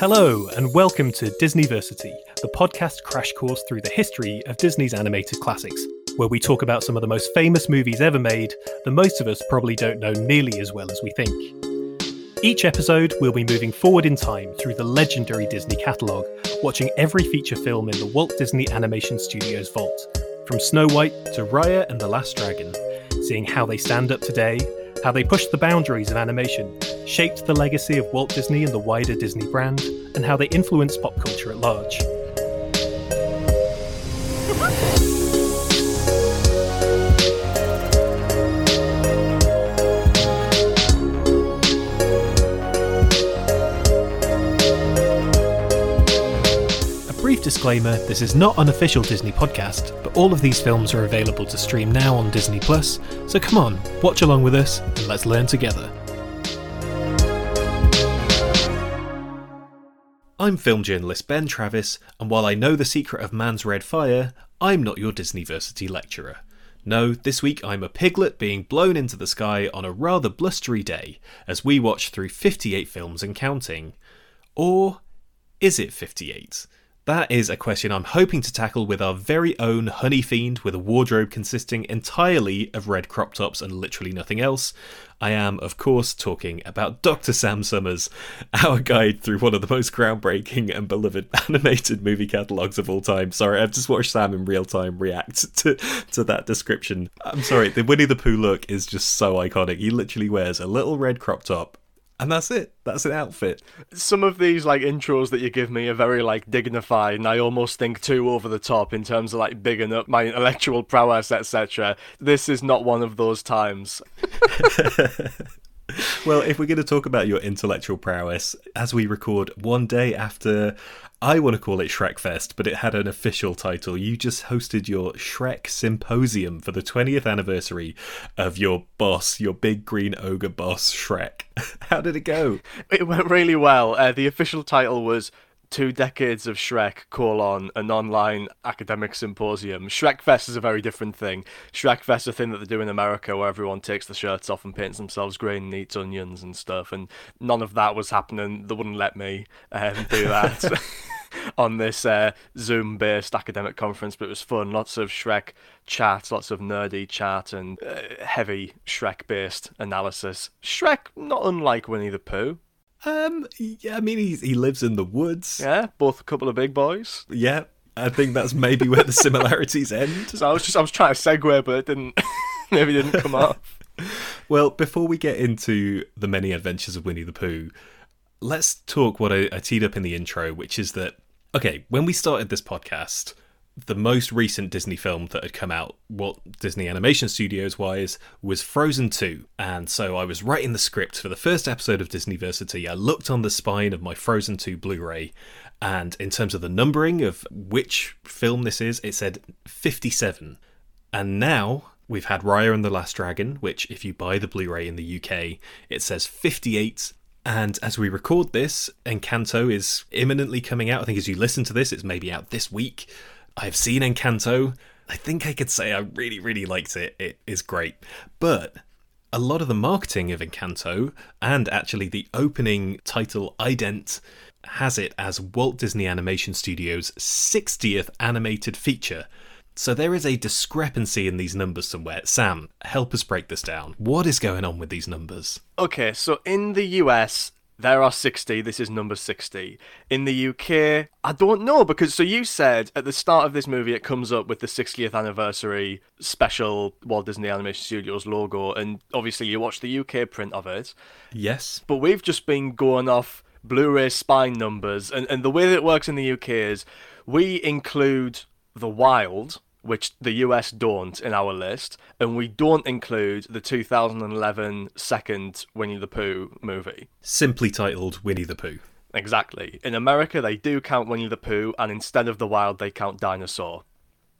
Hello, and welcome to Disneyversity, the podcast crash course through the history of Disney's animated classics, where we talk about some of the most famous movies ever made that most of us probably don't know nearly as well as we think. Each episode, we'll be moving forward in time through the legendary Disney catalogue, watching every feature film in the Walt Disney Animation Studios vault, from Snow White to Raya and the Last Dragon, seeing how they stand up today, how they pushed the boundaries of animation, shaped the legacy of Walt Disney and the wider Disney brand, and how they influenced pop culture at large. Disclaimer this is not an official Disney podcast, but all of these films are available to stream now on Disney Plus, so come on, watch along with us and let's learn together. I'm film journalist Ben Travis, and while I know the secret of man's red fire, I'm not your Disneyversity lecturer. No, this week I'm a piglet being blown into the sky on a rather blustery day as we watch through 58 films and counting. Or is it 58? That is a question I'm hoping to tackle with our very own honey fiend with a wardrobe consisting entirely of red crop tops and literally nothing else. I am, of course, talking about Dr. Sam Summers, our guide through one of the most groundbreaking and beloved animated movie catalogues of all time. Sorry, I've just watched Sam in real time react to, to that description. I'm sorry, the Winnie the Pooh look is just so iconic. He literally wears a little red crop top and that's it. That's an outfit. Some of these like intros that you give me are very like dignified, and I almost think too over the top in terms of like bigging up my intellectual prowess, etc. This is not one of those times. well, if we're going to talk about your intellectual prowess, as we record one day after I want to call it Shrek Fest, but it had an official title. You just hosted your Shrek Symposium for the 20th anniversary of your boss, your big green ogre boss, Shrek. How did it go? It went really well. Uh, the official title was two decades of Shrek colon an online academic symposium. Shrek Fest is a very different thing. Shrek Fest is a thing that they do in America where everyone takes the shirts off and paints themselves green and eats onions and stuff. And none of that was happening. They wouldn't let me um, do that. on this uh, Zoom based academic conference, but it was fun. Lots of Shrek chat, lots of nerdy chat, and uh, heavy Shrek based analysis. Shrek, not unlike Winnie the Pooh. Um, yeah, I mean, he he lives in the woods. Yeah, both a couple of big boys. Yeah, I think that's maybe where the similarities end. So I was just I was trying to segue, but it didn't. maybe didn't come off. Well, before we get into the many adventures of Winnie the Pooh, let's talk what I, I teed up in the intro, which is that okay, when we started this podcast, the most recent Disney film that had come out, what Disney Animation Studios wise, was Frozen 2. And so I was writing the script for the first episode of Disneyversity. I looked on the spine of my Frozen 2 Blu ray, and in terms of the numbering of which film this is, it said 57. And now we've had Raya and the Last Dragon, which, if you buy the Blu ray in the UK, it says 58. And as we record this, Encanto is imminently coming out. I think as you listen to this, it's maybe out this week. I've seen Encanto. I think I could say I really, really liked it. It is great. But a lot of the marketing of Encanto, and actually the opening title, Ident, has it as Walt Disney Animation Studios' 60th animated feature. So there is a discrepancy in these numbers somewhere. Sam, help us break this down. What is going on with these numbers? Okay, so in the US, there are 60. This is number 60. In the UK, I don't know because so you said at the start of this movie it comes up with the 60th anniversary special Walt Disney Animation Studios logo, and obviously you watch the UK print of it. Yes. But we've just been going off Blu ray spine numbers, and, and the way that it works in the UK is we include the wild which the US don't in our list, and we don't include the 2011 second Winnie the Pooh movie. Simply titled Winnie the Pooh. Exactly. In America, they do count Winnie the Pooh, and instead of the wild, they count dinosaur.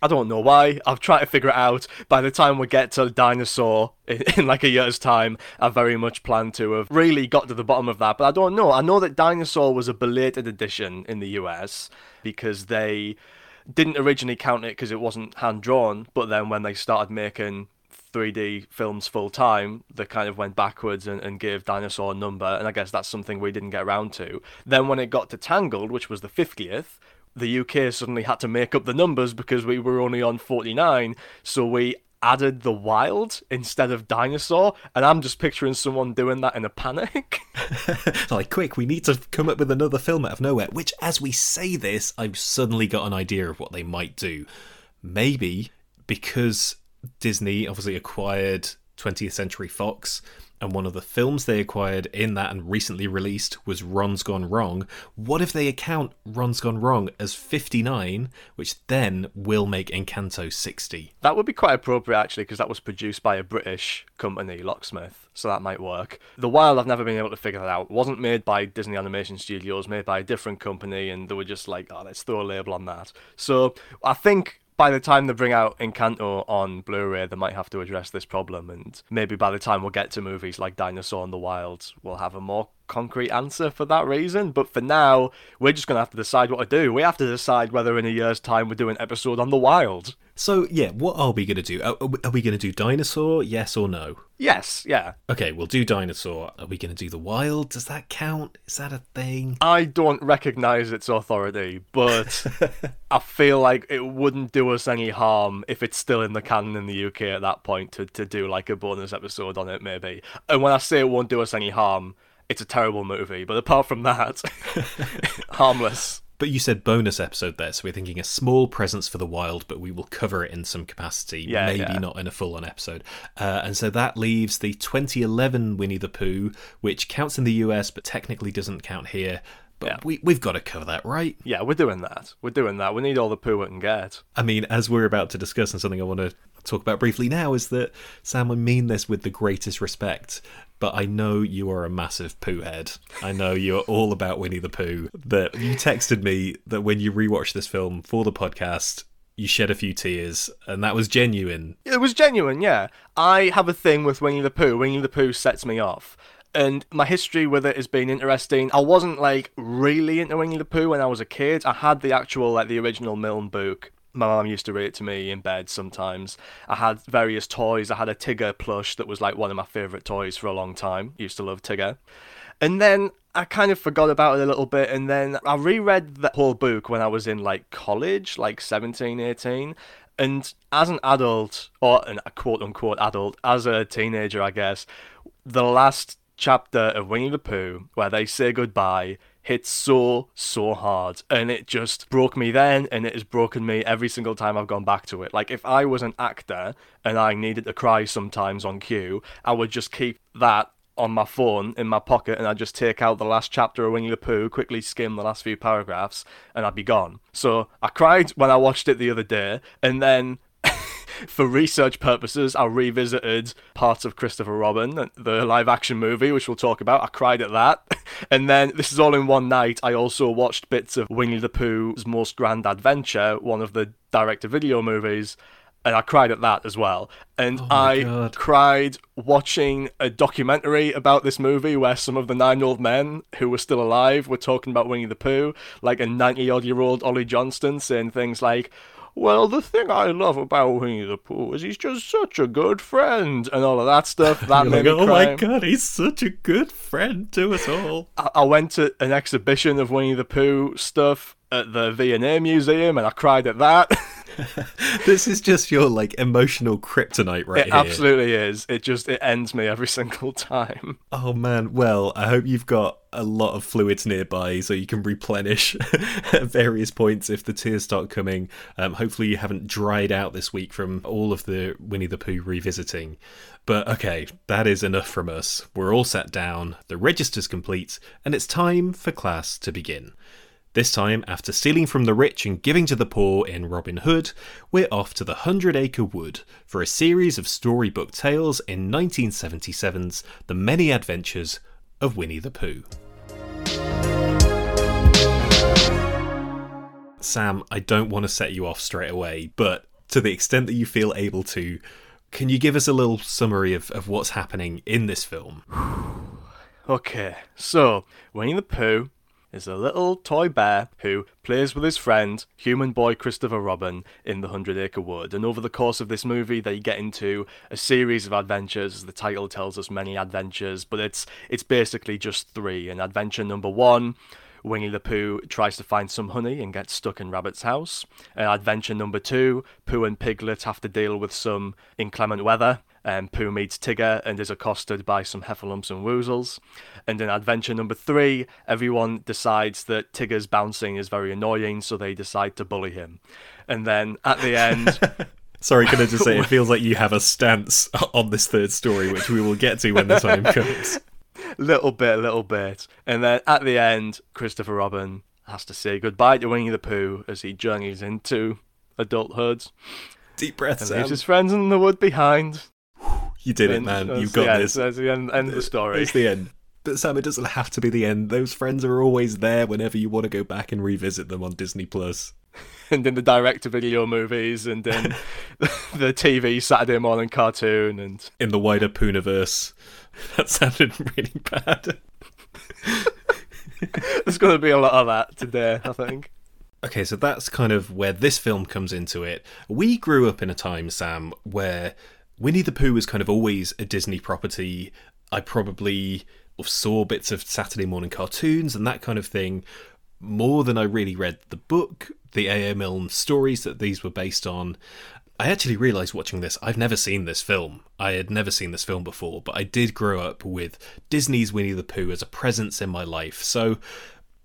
I don't know why. I've tried to figure it out. By the time we get to dinosaur in, in, like a year's time, I very much plan to have really got to the bottom of that. But I don't know. I know that dinosaur was a belated edition in the US because they didn't originally count it because it wasn't hand drawn, but then when they started making 3D films full time, they kind of went backwards and, and gave Dinosaur a number, and I guess that's something we didn't get around to. Then when it got to Tangled, which was the 50th, the UK suddenly had to make up the numbers because we were only on 49, so we added the wild instead of dinosaur, and I'm just picturing someone doing that in a panic. like, quick, we need to come up with another film out of nowhere. Which, as we say this, I've suddenly got an idea of what they might do. Maybe because Disney obviously acquired 20th Century Fox, and one of the films they acquired in that and recently released was Ron's Gone Wrong. What if they account Ron's Gone Wrong as 59, which then will make Encanto 60? That would be quite appropriate actually, because that was produced by a British company, Locksmith, so that might work. The Wild, I've never been able to figure that out. It wasn't made by Disney Animation Studios, made by a different company, and they were just like, oh, let's throw a label on that. So I think by the time they bring out Encanto on Blu-ray, they might have to address this problem, and maybe by the time we'll get to movies like Dinosaur in the Wild, we'll have a more concrete answer for that reason. But for now, we're just gonna have to decide what to do. We have to decide whether in a year's time we do an episode on the Wild. So yeah, what are we gonna do? Are, are we gonna do Dinosaur? Yes or no? Yes, yeah. Okay, we'll do Dinosaur. Are we gonna do the Wild? Does that count? Is that a thing? I don't recognize its authority, but I feel like it wouldn't do us any harm if it's still in the canon in the UK at that point to, to do like a bonus episode on it, maybe. And when I say it won't do us any harm, it's a terrible movie. But apart from that, harmless. But you said bonus episode there, so we're thinking a small presence for the wild, but we will cover it in some capacity, Yeah, maybe yeah. not in a full on episode. Uh, and so that leaves the 2011 Winnie the Pooh, which counts in the US but technically doesn't count here. But Yeah. we, we've got to cover that, right? Yeah, we're doing that. We're doing that. We need all the poo we can get. I mean, as we're about to discuss, and something I want to talk about briefly now is that, Sam, I mean this with the greatest respect, but I know you are a massive poo head. I know you're all about Winnie the Pooh. That you texted me that when you rewatched this film for the podcast, you shed a few tears, and that was genuine. It was genuine, yeah. I have a thing with Winnie the Pooh. Winnie the Pooh sets me off. And my history with it has been interesting. I wasn't like really into Winnie the Pooh when I was a kid. I had the actual, like the original Milne book. My mum used to read it to me in bed sometimes. I had various toys. I had a Tigger plush that was like one of my favourite toys for a long time. Used to love Tigger. And then I kind of forgot about it a little bit. And then I reread the whole book when I was in like college, like 17, 18. And as an adult, or a quote unquote adult, as a teenager, I guess, the last chapter of Winnie the Pooh, where they say goodbye, hits so, so hard. And it just broke me then, and it has broken me every single time I've gone back to it. Like, if I was an actor and I needed to cry sometimes on cue, I would just keep that on my phone in my pocket and I'd just take out the last chapter of Winnie the Pooh, quickly skim the last few paragraphs, and I'd be gone. So I cried when I watched it the other day, and then for research purposes, I revisited parts of Christopher Robin, the live action movie, which we'll talk about. I cried at that. And then, this is all in one night, I also watched bits of Winnie the Pooh's Most Grand Adventure, one of the direct to video movies. And I cried at that as well. And oh my I God. cried watching a documentary about this movie where some of the nine old men who were still alive were talking about Winnie the Pooh, like a 90 odd year old Ollie Johnston saying things like, well, the thing I love about Winnie the Pooh is he's just such a good friend, and all of that stuff. That made like, me oh cry. my god, he's such a good friend to us all. I, I went to an exhibition of Winnie the Pooh stuff at the V&A Museum, and I cried at that. this is just your like emotional kryptonite right it here. absolutely is. It just it ends me every single time. Oh man, well, I hope you've got a lot of fluids nearby so you can replenish at various points if the tears start coming. Um, hopefully, you haven't dried out this week from all of the Winnie the Pooh revisiting. But okay, that is enough from us. We're all sat down, the register's complete, and it's time for class to begin. This time, after stealing from the rich and giving to the poor in Robin Hood, we're off to the Hundred Acre Wood for a series of storybook tales in 1977's The Many Adventures of Winnie the Pooh. Sam, I don't want to set you off straight away, but to the extent that you feel able to, can you give us a little summary of, of what's happening in this film? Okay, so Winnie the Pooh is a little toy bear who plays with his friend, human boy Christopher Robin, in the Hundred Acre Wood. And over the course of this movie, they get into a series of adventures. The title tells us many adventures, but it's it's basically just three. And adventure number one. Winnie the Pooh tries to find some honey and gets stuck in Rabbit's house. And adventure number two, Pooh and Piglet have to deal with some inclement weather um, Pooh meets Tigger and is accosted by some heffalumps and woozles. And in adventure number three, everyone decides that Tigger's bouncing is very annoying, so they decide to bully him. And then at the end. Sorry, can I just say, it feels like you have a stance on this third story, which we will get to when the time comes. little bit, little bit. And then at the end, Christopher Robin has to say goodbye to Winnie the Pooh as he journeys into adulthood. Deep breaths. And leaves his friends in the wood behind. You did it, man. You've got this. That's the end, end of the story. It's the end. But Sam, it doesn't have to be the end. Those friends are always there whenever you want to go back and revisit them on Disney Plus. and in the direct-to-video movies, and in the TV Saturday morning cartoon, and in the wider Pooniverse. That sounded really bad. There's going to be a lot of that today, I think. Okay, so that's kind of where this film comes into it. We grew up in a time, Sam, where Winnie the Pooh was kind of always a Disney property. I probably saw bits of Saturday morning cartoons and that kind of thing more than I really read the book, the A.A. Milne stories that these were based on. I actually realised watching this, I've never seen this film. I had never seen this film before, but I did grow up with Disney's Winnie the Pooh as a presence in my life. So,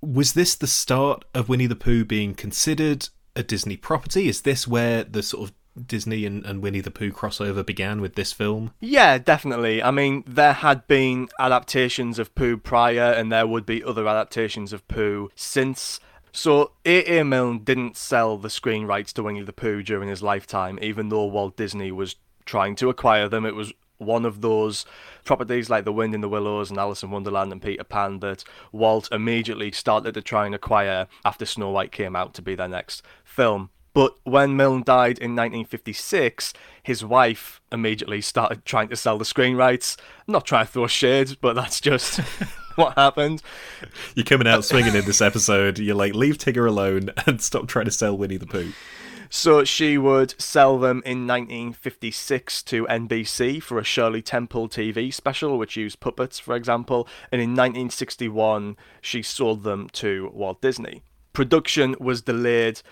was this the start of Winnie the Pooh being considered a Disney property? Is this where the sort of Disney and, and Winnie the Pooh crossover began with this film? Yeah, definitely. I mean, there had been adaptations of Pooh prior, and there would be other adaptations of Pooh since. So A.A. Milne didn't sell the screen rights to Winnie the Pooh during his lifetime, even though Walt Disney was trying to acquire them. It was one of those properties like The Wind in the Willows and Alice in Wonderland and Peter Pan that Walt immediately started to try and acquire after Snow White came out to be their next film. But when Milne died in 1956, his wife immediately started trying to sell the screen rights. I'm not trying to throw shade, but that's just what happened. You're coming out swinging in this episode. You're like, leave Tigger alone and stop trying to sell Winnie the Pooh. So she would sell them in 1956 to NBC for a Shirley Temple TV special, which used puppets, for example. And in 1961, she sold them to Walt Disney. Production was delayed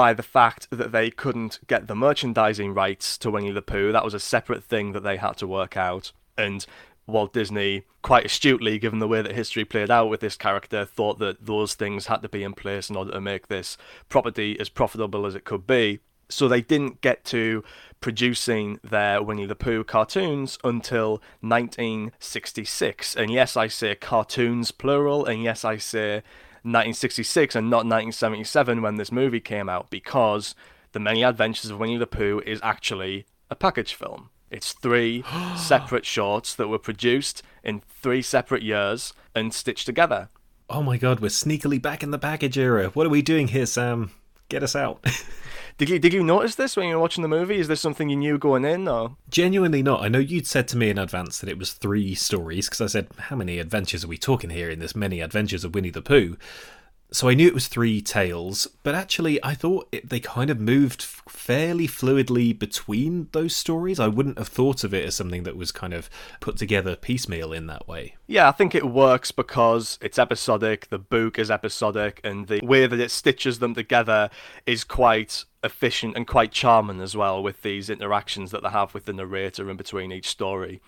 by the fact that they couldn't get the merchandising rights to Winnie the Pooh. That was a separate thing that they had to work out. And Walt Disney, quite astutely, given the way that history played out with this character, thought that those things had to be in place in order to make this property as profitable as it could be. So they didn't get to producing their Winnie the Pooh cartoons until 1966. And yes, I say cartoons plural, and yes, I say 1966 and not 1977 when this movie came out because The Many Adventures of Winnie the Pooh is actually a package film. It's three separate shorts that were produced in three separate years and stitched together. Oh my god, we're sneakily back in the package era. What are we doing here, Sam? Get us out. Did you did you notice this when you were watching the movie? Is this something you knew going in, or genuinely not? I know you'd said to me in advance that it was three stories because I said, "How many adventures are we talking here in this many adventures of Winnie the Pooh?" So I knew it was three tales, but actually I thought it, they kind of moved fairly fluidly between those stories. I wouldn't have thought of it as something that was kind of put together piecemeal in that way. Yeah, I think it works because it's episodic, the book is episodic, and the way that it stitches them together is quite efficient and quite charming as well with these interactions that they have with the narrator in between each story.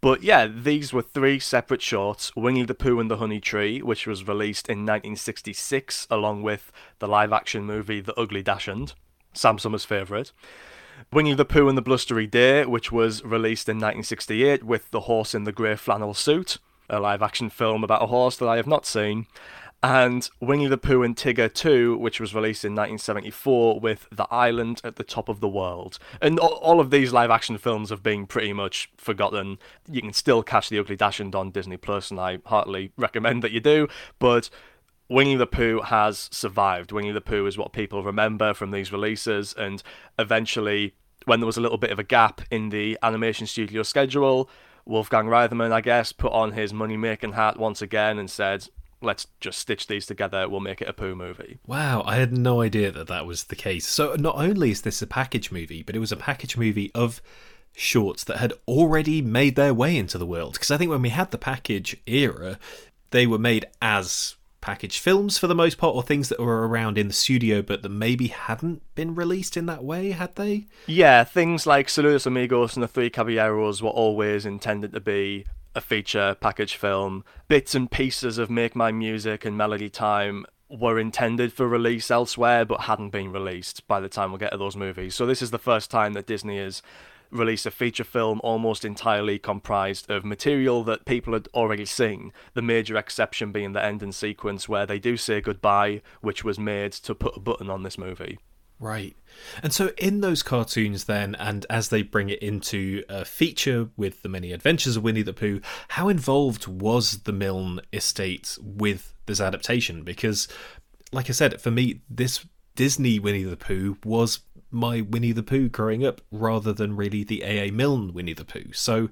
But yeah, these were three separate shorts Winnie the Pooh and the Honey Tree, which was released in 1966, along with the live action movie The Ugly Dachshund, Sam Summers' favourite. Winnie the Pooh and the Blustery Day, which was released in 1968 with the horse in the grey flannel suit, a live action film about a horse that I have not seen and Winnie the Pooh and Tigger 2, which was released in 1974 with The Island at the Top of the World. And all of these live action films have been pretty much forgotten. You can still catch The Ugly Dachshund on Disney Plus, and I heartily recommend that you do, but Winnie the Pooh has survived. Winnie the Pooh is what people remember from these releases, and eventually, when there was a little bit of a gap in the animation studio schedule, Wolfgang Reitherman, I guess, put on his money making hat once again and said, let's just stitch these together. We'll make it a poo movie. Wow, I had no idea that that was the case. So not only is this a package movie, but it was a package movie of shorts that had already made their way into the world. Because I think when we had the package era, they were made as package films for the most part, or things that were around in the studio but that maybe hadn't been released in that way, had they? Yeah, things like Saludos Amigos and the Three Caballeros were always intended to be a feature package film. Bits and pieces of Make Mine Music and Melody Time were intended for release elsewhere but hadn't been released by the time we get to those movies. So this is the first time that Disney has released a feature film almost entirely comprised of material that people had already seen. The major exception being the ending sequence where they do say goodbye, which was made to put a button on this movie. Right. And so, in those cartoons, then, and as they bring it into a feature with the many adventures of Winnie the Pooh, how involved was the Milne estate with this adaptation? Because, like I said, for me, this Disney Winnie the Pooh was my Winnie the Pooh growing up rather than really the A.A. Milne Winnie the Pooh. So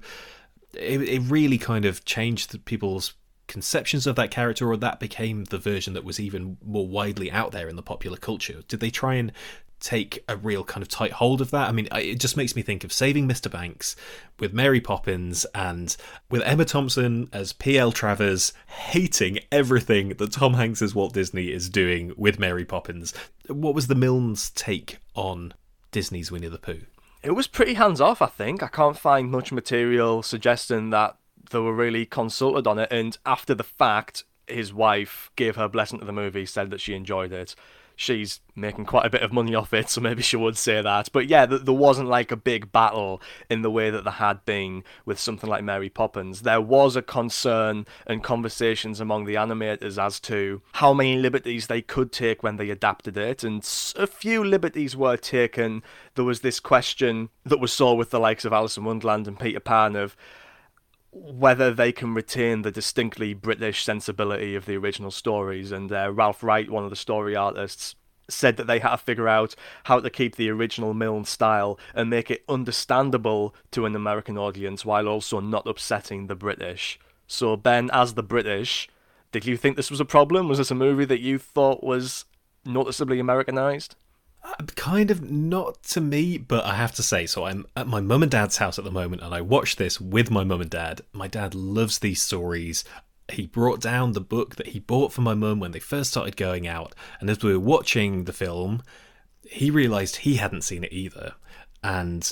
it, it really kind of changed people's conceptions of that character, or that became the version that was even more widely out there in the popular culture? Did they try and take a real kind of tight hold of that? I mean, it just makes me think of Saving Mr. Banks with Mary Poppins and with Emma Thompson as P.L. Travers hating everything that Tom Hanks's Walt Disney is doing with Mary Poppins. What was the Milne's take on Disney's Winnie the Pooh? It was pretty hands off, I think. I can't find much material suggesting that they were really consulted on it. And after the fact, his wife gave her blessing to the movie, said that she enjoyed it she's making quite a bit of money off it, so maybe she would say that. But yeah, there wasn't like a big battle in the way that there had been with something like Mary Poppins. There was a concern and conversations among the animators as to how many liberties they could take when they adapted it, and a few liberties were taken. There was this question that was saw with the likes of Alice in Wonderland and Peter Pan of whether they can retain the distinctly British sensibility of the original stories. And uh, Ralph Wright, one of the story artists, said that they had to figure out how to keep the original Milne style and make it understandable to an American audience while also not upsetting the British. So, Ben, as the British, did you think this was a problem? Was this a movie that you thought was noticeably Americanized? Uh, kind of not to me, but I have to say, so I'm at my mum and dad's house at the moment, and I watched this with my mum and dad. My dad loves these stories. He brought down the book that he bought for my mum when they first started going out, and as we were watching the film, he realised he hadn't seen it either, and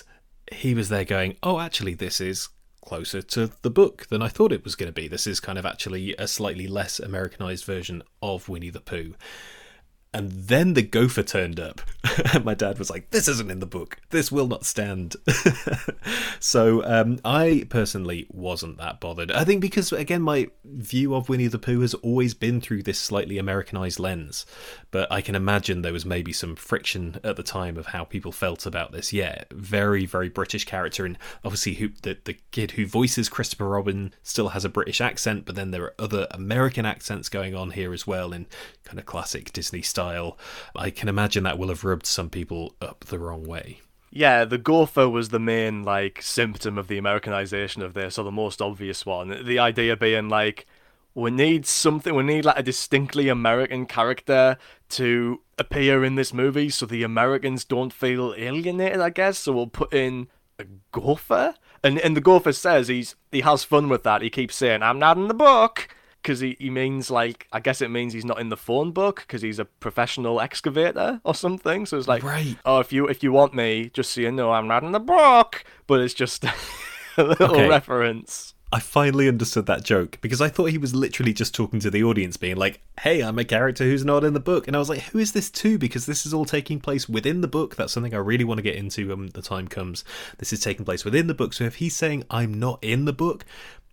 he was there going, "Oh, actually, this is." Closer to the book than I thought it was going to be. This is kind of actually a slightly less Americanized version of Winnie the Pooh. And then the gopher turned up. and my dad was like, This isn't in the book. This will not stand. so um, I personally wasn't that bothered. I think because, again, my view of Winnie the Pooh has always been through this slightly Americanized lens. But I can imagine there was maybe some friction at the time of how people felt about this. Yeah, very, very British character. And obviously, who, the, the kid who voices Christopher Robin still has a British accent, but then there are other American accents going on here as well in kind of classic Disney style style, I can imagine that will have rubbed some people up the wrong way. Yeah, the gopher was the main like symptom of the Americanization of this, or the most obvious one. The idea being like, we need something, we need like a distinctly American character to appear in this movie, so the Americans don't feel alienated. I guess so. We'll put in a gopher, and and the gopher says he's he has fun with that. He keeps saying, "I'm not in the book." Because he, he means like I guess it means he's not in the phone book because he's a professional excavator or something. So it's like, right. oh, if you if you want me, just so you know, I'm not in the book. But it's just a little okay. reference. I finally understood that joke because I thought he was literally just talking to the audience, being like, "Hey, I'm a character who's not in the book," and I was like, "Who is this to?" Because this is all taking place within the book. That's something I really want to get into when the time comes. This is taking place within the book. So if he's saying I'm not in the book,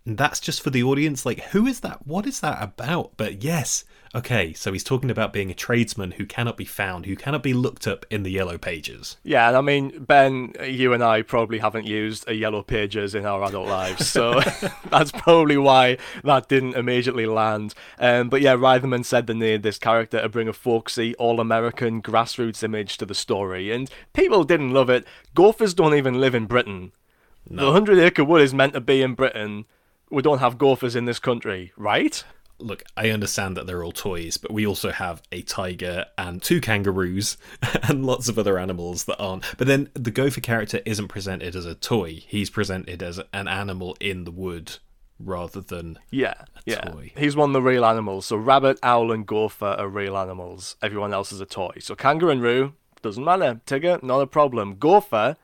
that's just for the audience. Like, who is that? What is that about? But yes, okay, so he's talking about being a tradesman who cannot be found, who cannot be looked up in the yellow pages. Yeah, and I mean, Ben, you and I probably haven't used a yellow pages in our adult lives, so that's probably why that didn't immediately land. Um, but yeah, Reitherman said they needed this character to bring a folksy, all American grassroots image to the story, and people didn't love it. Golfers don't even live in Britain. No. The Hundred Acre Wood is meant to be in Britain we don't have gophers in this country, right? look, I understand that they're all toys, but we also have a tiger and two kangaroos and lots of other animals that aren't. But then the gopher character isn't presented as a toy, he's presented as an animal in the wood rather than Yeah, a yeah. toy. He's one of the real animals. So rabbit, owl, and gopher are real animals. Everyone else is a toy. So kangaroo doesn't matter. Tigger, not a problem. Gopher,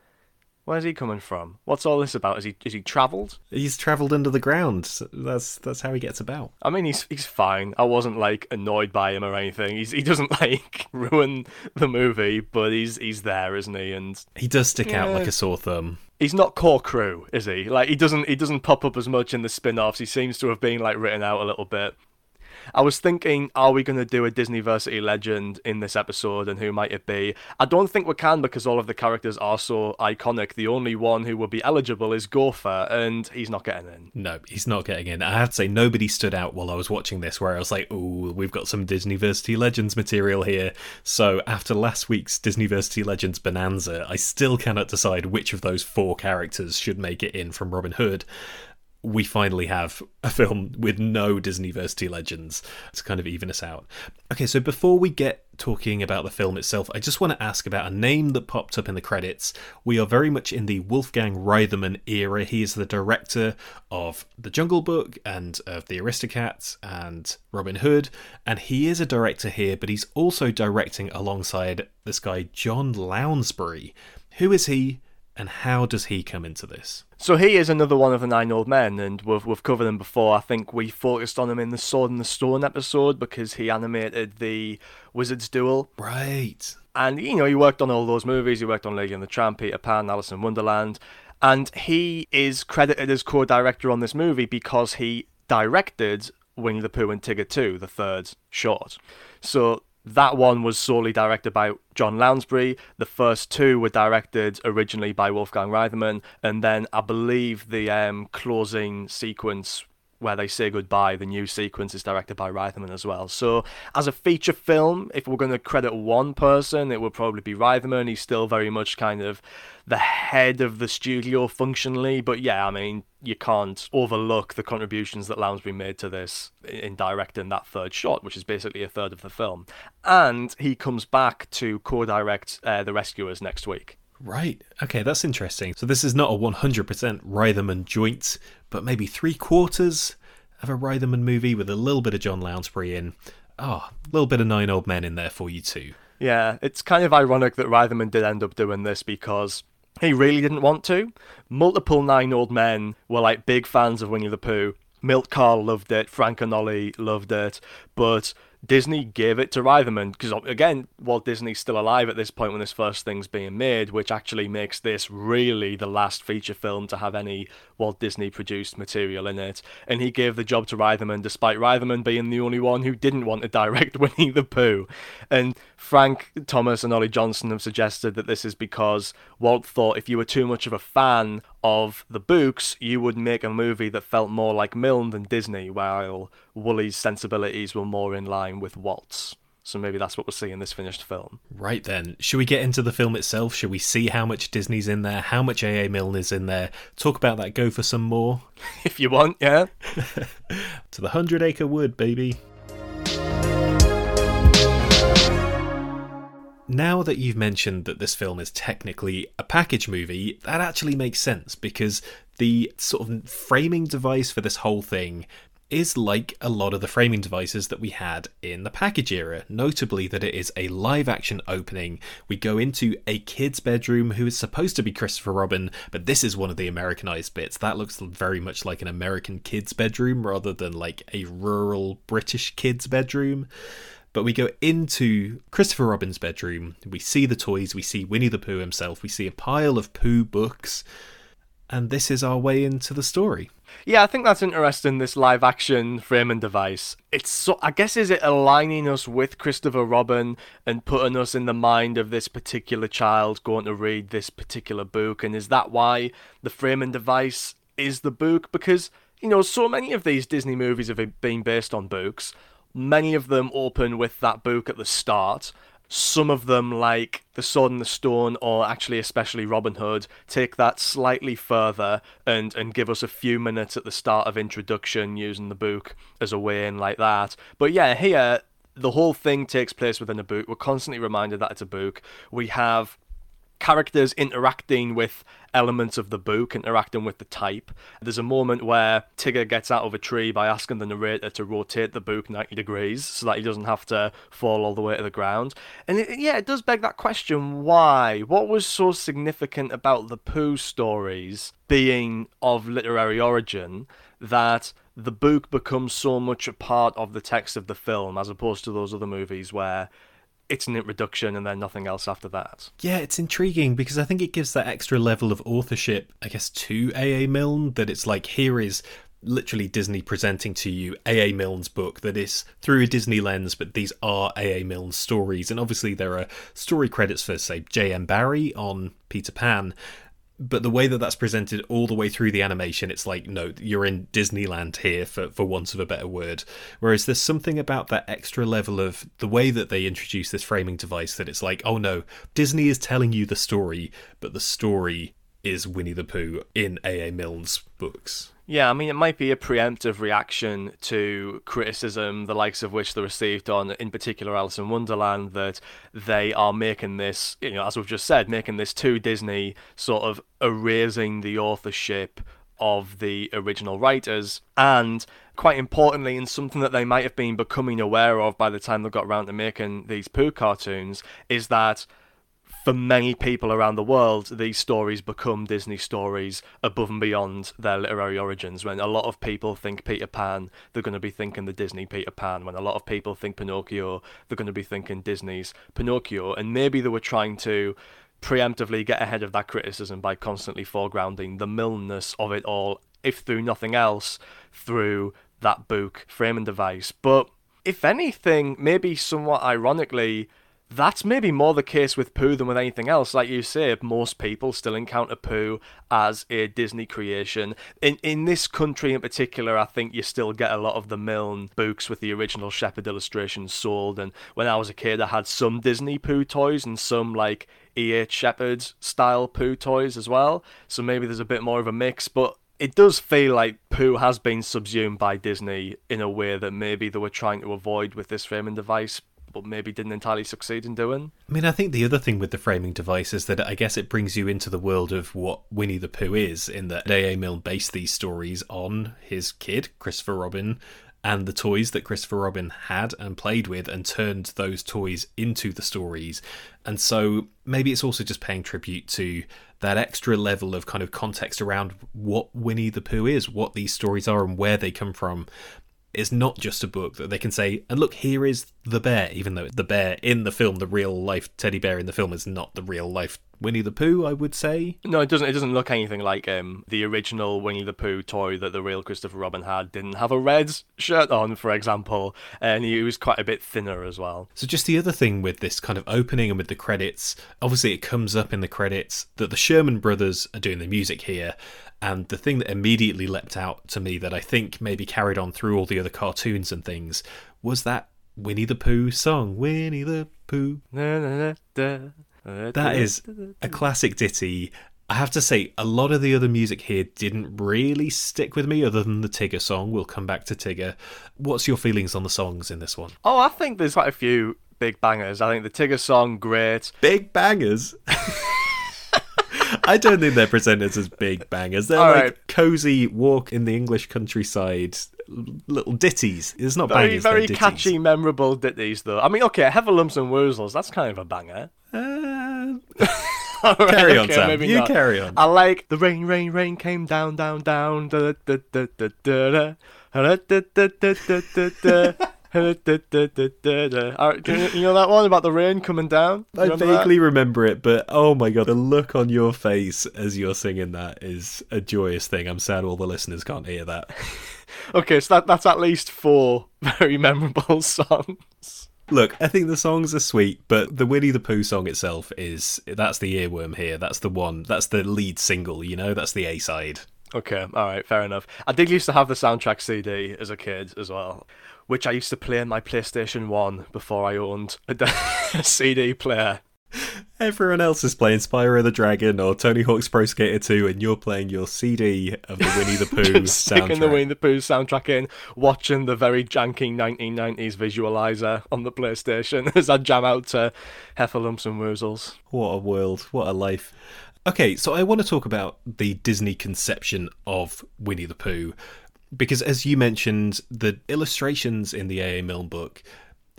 where's he coming from? What's all this about? Is he is he travelled? He's travelled under the ground. That's that's how he gets about. I mean, he's he's fine. I wasn't like annoyed by him or anything. He's he doesn't like ruin the movie, but he's he's there, isn't he? And He does stick out like a sore thumb. he's not core crew, is he? Like he doesn't he doesn't pop up as much in the spin-offs. He seems to have been like written out a little bit. I was thinking, are we going to do a Disneyversity legend in this episode, and who might it be? I don't think we can because all of the characters are so iconic. The only one who would be eligible is Gopher, and he's not getting in. No, he's not getting in. I have to say, nobody stood out while I was watching this where I was like, ooh, we've got some Disney Disneyversity Legends material here. So after last week's Disney Disneyversity Legends bonanza, I still cannot decide which of those four characters should make it in from Robin Hood. We finally have a film with no Disneyversity legends to kind of even us out. Okay, so before we get talking about the film itself, I just want to ask about a name that popped up in the credits. We are very much in the Wolfgang Reitherman era. He is the director of The Jungle Book and of The Aristocats and Robin Hood, and he is a director here, but he's also directing alongside this guy, John Lounsbery. Who is he, and how does he come into this? So he is another one of the Nine Old Men, and we've we've covered him before. I think we focused on him in the Sword in the Stone episode because he animated the Wizard's Duel. Right. And you know, he worked on all those movies. He worked on Lady and the Tramp, Peter Pan, Alice in Wonderland, and he is credited as co-director on this movie because he directed Winnie the Pooh and Tigger Too, the third short. So that one was solely directed by John Lounsbery. The first two were directed originally by Wolfgang Reitherman, and then I believe the um, closing sequence where they say goodbye, the new sequence is directed by Reitherman as well. So, as a feature film, if we're going to credit one person, it would probably be Reitherman. He's still very much kind of the head of the studio functionally, but yeah, I mean, you can't overlook the contributions that Lounsbery made to this in directing that third shot, which is basically a third of the film. And he comes back to co-direct uh, The Rescuers next week. Right. Okay, that's interesting. So this is not a 100% Reitherman joint, but maybe three quarters of a Reitherman movie with a little bit of John Lounsbery in. Oh, a little bit of Nine Old Men in there for you too. Yeah, it's kind of ironic that Reitherman did end up doing this because he really didn't want to. Multiple nine old men were like big fans of Winnie the Pooh. Milt Kahl loved it, Frank and Ollie loved it, but Disney gave it to Reitherman because again, Walt Disney's still alive at this point when this first thing's being made, which actually makes this really the last feature film to have any Walt Disney produced material in it. And he gave the job to Reitherman, despite Reitherman being the only one who didn't want to direct Winnie the Pooh. And Frank Thomas and Ollie Johnston have suggested that this is because Walt thought if you were too much of a fan of the books, you would make a movie that felt more like Milne than Disney, while Woolie's sensibilities were more in line with Walt's. So maybe that's what we'll see in this finished film. Right then, should we get into the film itself? Should we see how much Disney's in there, how much AA Milne is in there? Talk about that, go for some more. If you want, yeah. To the Hundred Acre Wood, baby. Now that you've mentioned that this film is technically a package movie, that actually makes sense because the sort of framing device for this whole thing is like a lot of the framing devices that we had in the package era, notably that it is a live action opening. We go into a kid's bedroom who is supposed to be Christopher Robin, but this is one of the Americanized bits. That looks very much like an American kid's bedroom rather than like a rural British kid's bedroom. But we go into Christopher Robin's bedroom, we see the toys, we see Winnie the Pooh himself, we see a pile of Pooh books, and this is our way into the story. Yeah, I think that's interesting. This live action framing device. It's so. I guess is it aligning us with Christopher Robin and putting us in the mind of this particular child going to read this particular book, and is that why the framing device is the book? Because you know, so many of these Disney movies have been based on books. Many of them open with that book at the start. some of them, like The Sword in the Stone, or actually especially Robin Hood, take that slightly further and, and give us a few minutes at the start of introduction using the book as a way in like that. But yeah, here the whole thing takes place within a book. We're constantly reminded that it's a book. We have characters interacting with elements of the book, interacting with the type. There's a moment where Tigger gets out of a tree by asking the narrator to rotate the book 90 degrees so that he doesn't have to fall all the way to the ground. And it, yeah, it does beg that question why? What was so significant about the Pooh stories being of literary origin that the book becomes so much a part of the text of the film as opposed to those other movies where it's an introduction and then nothing else after that. Yeah, it's intriguing because I think it gives that extra level of authorship, I guess, to A.A. Milne that it's like, here is literally Disney presenting to you A.A. Milne's book that is through a Disney lens, but these are A.A. Milne's stories. And obviously, there are story credits for, say, J.M. Barrie on Peter Pan but the way that that's presented all the way through the animation, it's like, no, you're in Disneyland here, for, for want of a better word. Whereas there's something about that extra level of the way that they introduce this framing device that it's like, oh no, Disney is telling you the story, but the story is Winnie the Pooh in A.A. Milne's books. Yeah, I mean, it might be a preemptive reaction to criticism, the likes of which they received on, in particular, Alice in Wonderland, that they are making this, you know, as we've just said, making this too Disney, sort of erasing the authorship of the original writers. And quite importantly, in something that they might have been becoming aware of by the time they got around to making these poo cartoons, is that for many people around the world, these stories become Disney stories above and beyond their literary origins. When a lot of people think Peter Pan, they're going to be thinking the Disney Peter Pan. When a lot of people think Pinocchio, they're going to be thinking Disney's Pinocchio. And maybe they were trying to preemptively get ahead of that criticism by constantly foregrounding the Milness of it all, if through nothing else, through that book framing device. But if anything, maybe somewhat ironically, that's maybe more the case with Pooh than with anything else. Like you say, most people still encounter Pooh as a Disney creation. In in this country in particular, I think you still get a lot of the Milne books with the original Shepard illustrations sold. And when I was a kid, I had some Disney Pooh toys and some like E.H. Shepard style Pooh toys as well. So maybe there's a bit more of a mix, but it does feel like Pooh has been subsumed by Disney in a way that maybe they were trying to avoid with this framing device but maybe didn't entirely succeed in doing. I mean, I think the other thing with the framing device is that I guess it brings you into the world of what Winnie the Pooh is, in that A.A. Milne based these stories on his kid, Christopher Robin, and the toys that Christopher Robin had and played with and turned those toys into the stories. And so maybe it's also just paying tribute to that extra level of kind of context around what Winnie the Pooh is, what these stories are, and where they come from it's not just a book that they can say, and look, here is the bear, even though the bear in the film, the real life teddy bear in the film, is not the real life Winnie the Pooh, I would say. No, it doesn't. It doesn't look anything like um, the original Winnie the Pooh toy that the real Christopher Robin had. Didn't have a red shirt on, for example, and he was quite a bit thinner as well. So, just the other thing with this kind of opening and with the credits, obviously it comes up in the credits that the Sherman Brothers are doing the music here, and the thing that immediately leapt out to me that I think maybe carried on through all the other cartoons and things was that Winnie the Pooh song. Winnie the Pooh. That is a classic ditty. I have to say, a lot of the other music here didn't really stick with me, other than the Tigger song. We'll come back to Tigger. What's your feelings on the songs in this one? Oh, I think there's quite a few big bangers. I think the Tigger song, great. Big bangers? I don't think they're presented as big bangers. They're All like right. cozy walk in the English countryside little ditties. It's not very, bangers. Very catchy, memorable ditties, though. I mean, okay, Heffalumps and Woozles, that's kind of a banger. Uh... right, carry on, Sam. You not. carry on. I like the rain, rain, rain came down, down, down. Da, da, da, da, da, da. Da, da, da, da, da, da. You know that one about the rain coming down? I vaguely that? remember it, but oh my god, the look on your face as you're singing that is a joyous thing. I'm sad all the listeners can't hear that. okay, so that, that's at least four very memorable songs. Look, I think the songs are sweet, but the Winnie the Pooh song itself is that's the earworm here. That's the one. That's the lead single. You know, that's the A side. Okay, all right, fair enough. I did used to have the soundtrack CD as a kid as well, which I used to play on my PlayStation 1 before I owned a, CD player. Everyone else is playing Spyro the Dragon or Tony Hawk's Pro Skater 2, and you're playing your CD of the Winnie the Pooh Sticking soundtrack. the Winnie the Pooh soundtrack in, watching the very janky 1990s visualizer on the PlayStation as I jam out to Heffalumps and Woozles. What a world! What a life! Okay, so I want to talk about the Disney conception of Winnie the Pooh because, as you mentioned, the illustrations in the A.A. Milne book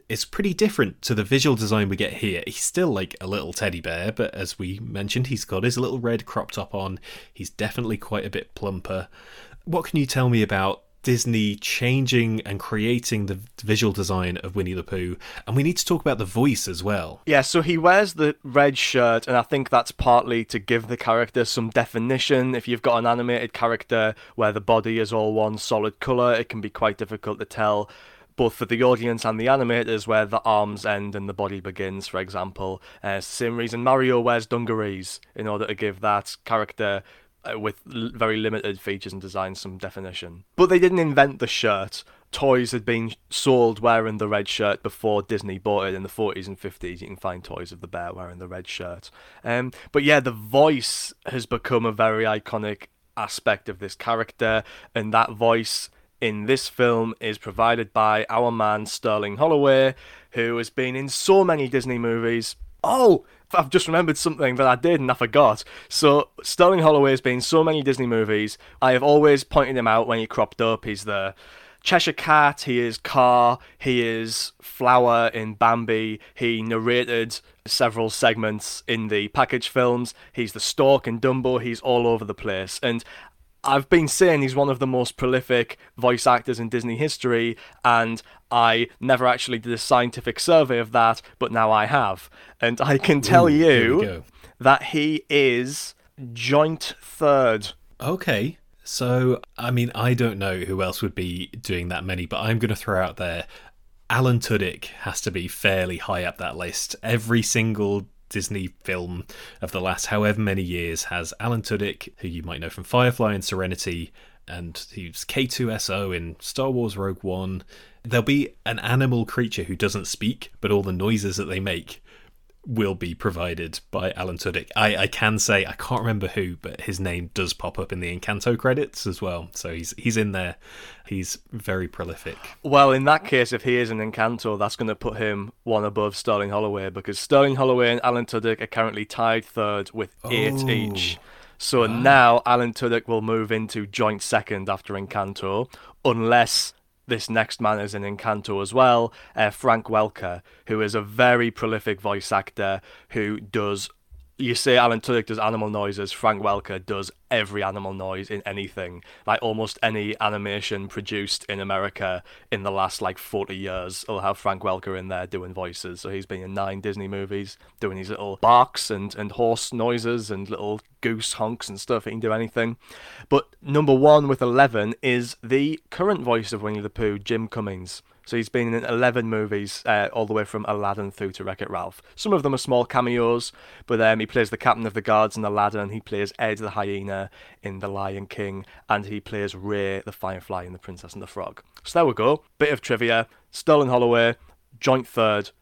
is pretty different to the visual design we get here. He's still like a little teddy bear, but as we mentioned, he's got his little red crop top on. He's definitely quite a bit plumper. What can you tell me about Disney changing and creating the visual design of Winnie the Pooh, and we need to talk about the voice as well. Yeah, so he wears the red shirt, and I think that's partly to give the character some definition. If you've got an animated character where the body is all one solid colour, it can be quite difficult to tell. Both for the audience and the animators, where the arms end and the body begins, for example. Uh, same reason Mario wears dungarees in order to give that character with very limited features and designs some definition. But they didn't invent the shirt. Toys had been sold wearing the red shirt before Disney bought it in the 40s and 50s. You can find toys of the bear wearing the red shirt. Um, but yeah, the voice has become a very iconic aspect of this character, and that voice in this film is provided by our man Sterling Holloway, who has been in so many Disney movies. Oh, I've just remembered something that I did and I forgot. So Sterling Holloway has been so many Disney movies. I have always pointed him out when he cropped up. He's the Cheshire Cat, he is Kaa, he is Flower in Bambi, he narrated several segments in the package films, he's the Stork in Dumbo, he's all over the place. And I've been saying he's one of the most prolific voice actors in Disney history, and I never actually did a scientific survey of that, but now I have. And I can tell Ooh, you that he is joint third. Okay. So, I mean, I don't know who else would be doing that many, but I'm going to throw out there Alan Tudyk has to be fairly high up that list. Every single Disney film of the last however many years has Alan Tudyk, who you might know from Firefly and Serenity, and he's K2SO in Star Wars Rogue One. There'll be an animal creature who doesn't speak, but all the noises that they make will be provided by Alan Tudyk. I, I can say I can't remember who, but his name does pop up in the Encanto credits as well. So he's he's in there. He's very prolific. Well, in that case, if he is an Encanto, that's going to put him one above Sterling Holloway because Sterling Holloway and Alan Tudyk are currently tied third with eight Oh. each. So ah. now Alan Tudyk will move into joint second after Encanto, unless this next man is in Encanto as well, uh, Frank Welker, who is a very prolific voice actor who does. You say Alan Tudyk does animal noises, Frank Welker does every animal noise in anything. Like almost any animation produced in America in the last like 40 years will have Frank Welker in there doing voices. So he's been in nine Disney movies doing these little barks and, and horse noises and little goose honks and stuff. He can do anything. But number one with 11 is the current voice of Winnie the Pooh, Jim Cummings. So he's been in 11 movies, uh, all the way from Aladdin through to Wreck It Ralph. Some of them are small cameos, but um, he plays the captain of the guards in Aladdin, he plays Ed the hyena in The Lion King, and he plays Ray the firefly in The Princess and the Frog. So there we go. Bit of trivia. Sterling Holloway, joint third.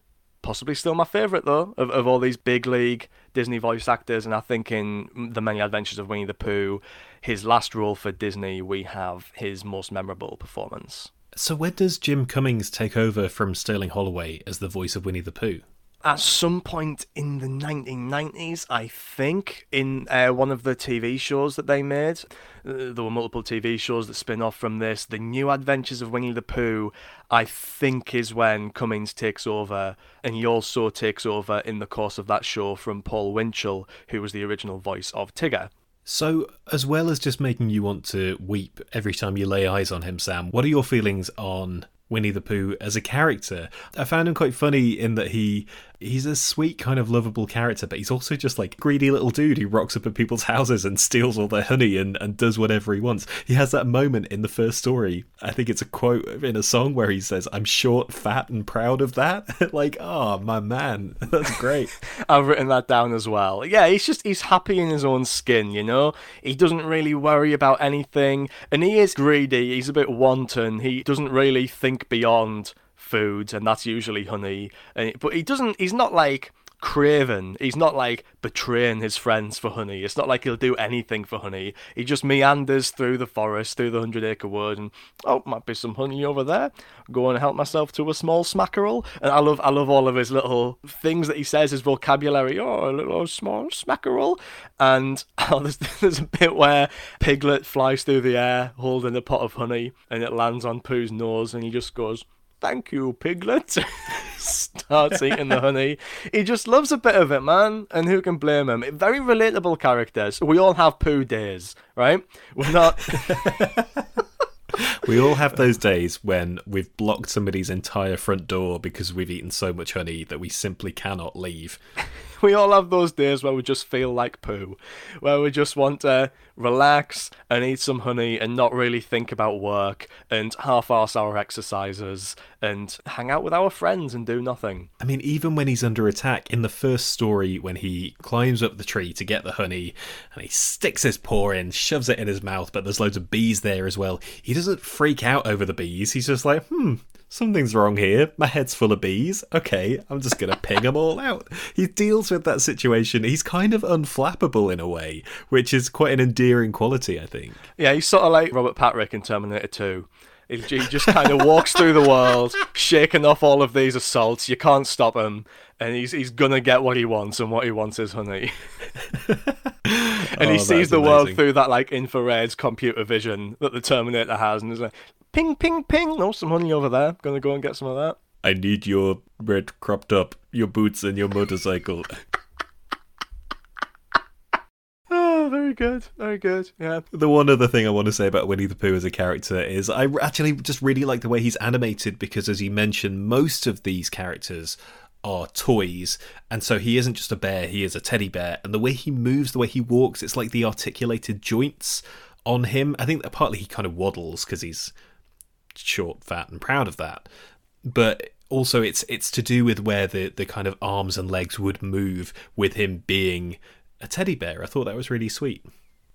Possibly still my favourite though of, of all these big league Disney voice actors, and I think in The Many Adventures of Winnie the Pooh, his last role for Disney, we have his most memorable performance. So when does Jim Cummings take over from Sterling Holloway as the voice of Winnie the Pooh? at some point in the 1990s, I think, in uh, one of the TV shows that they made. Uh, there were multiple TV shows that spin off from this. The New Adventures of Winnie the Pooh, I think, is when Cummings takes over, and he also takes over in the course of that show from Paul Winchell, who was the original voice of Tigger. So, as well as just making you want to weep every time you lay eyes on him, Sam, what are your feelings on Winnie the Pooh as a character? I found him quite funny in that he He's a sweet, kind of lovable character, but he's also just like greedy little dude who rocks up at people's houses and steals all their honey and, and does whatever he wants. He has that moment in the first story. I think it's a quote in a song where he says, I'm short, fat, and proud of that. like, oh, my man. That's great. I've written that down as well. Yeah, he's just, he's happy in his own skin, you know? He doesn't really worry about anything. And he is greedy. He's a bit wanton. He doesn't really think beyond foods, and that's usually honey. But he doesn't. He's not like craven. He's not like betraying his friends for honey. It's not like he'll do anything for honey. He just meanders through the forest, through the hundred acre wood, and oh, might be some honey over there. Go and help myself to a small smackerel. And I love, I love all of his little things that he says, his vocabulary. Oh, a little small smackerel. And oh, there's, there's a bit where Piglet flies through the air holding a pot of honey, and it lands on Pooh's nose, and he just goes thank you, Piglet. Starts eating the honey. He just loves a bit of it, man. And who can blame him? Very relatable characters. We all have poo days, right? We're not. we all have those days when we've blocked somebody's entire front door because we've eaten so much honey that we simply cannot leave. we all have those days where we just feel like poo, where we just want to relax and eat some honey and not really think about work and half-ass our exercises and hang out with our friends and do nothing. I mean, even when he's under attack in the first story, when he climbs up the tree to get the honey and he sticks his paw in, shoves it in his mouth, but there's loads of bees there as well. He doesn't freak out over the bees. He's just like, hmm, something's wrong here. My head's full of bees. Okay, I'm just going to ping them all out. He deals with that situation. He's kind of unflappable in a way, which is quite an endearing quality, I think. Yeah, he's sort of like Robert Patrick in Terminator 2. He just kind of walks through the world, shaking off all of these assaults. You can't stop him, and he's he's gonna get what he wants, and what he wants is honey. and oh, he sees the amazing. world through that like infrared computer vision that the Terminator has, and he's like, ping, ping, ping. No, some honey over there. Gonna go and get some of that. I need your red cropped up, your boots, and your motorcycle. oh, very good, very good. Yeah. The one other thing I want to say about Winnie the Pooh as a character is I actually just really like the way he's animated because, as you mentioned, most of these characters are toys and so he isn't just a bear he is a teddy bear and the way he moves the way he walks it's like the articulated joints on him i think that partly he kind of waddles because he's short, fat, and proud of that. But also, it's it's to do with where the the kind of arms and legs would move with him being a teddy bear. I thought that was really sweet.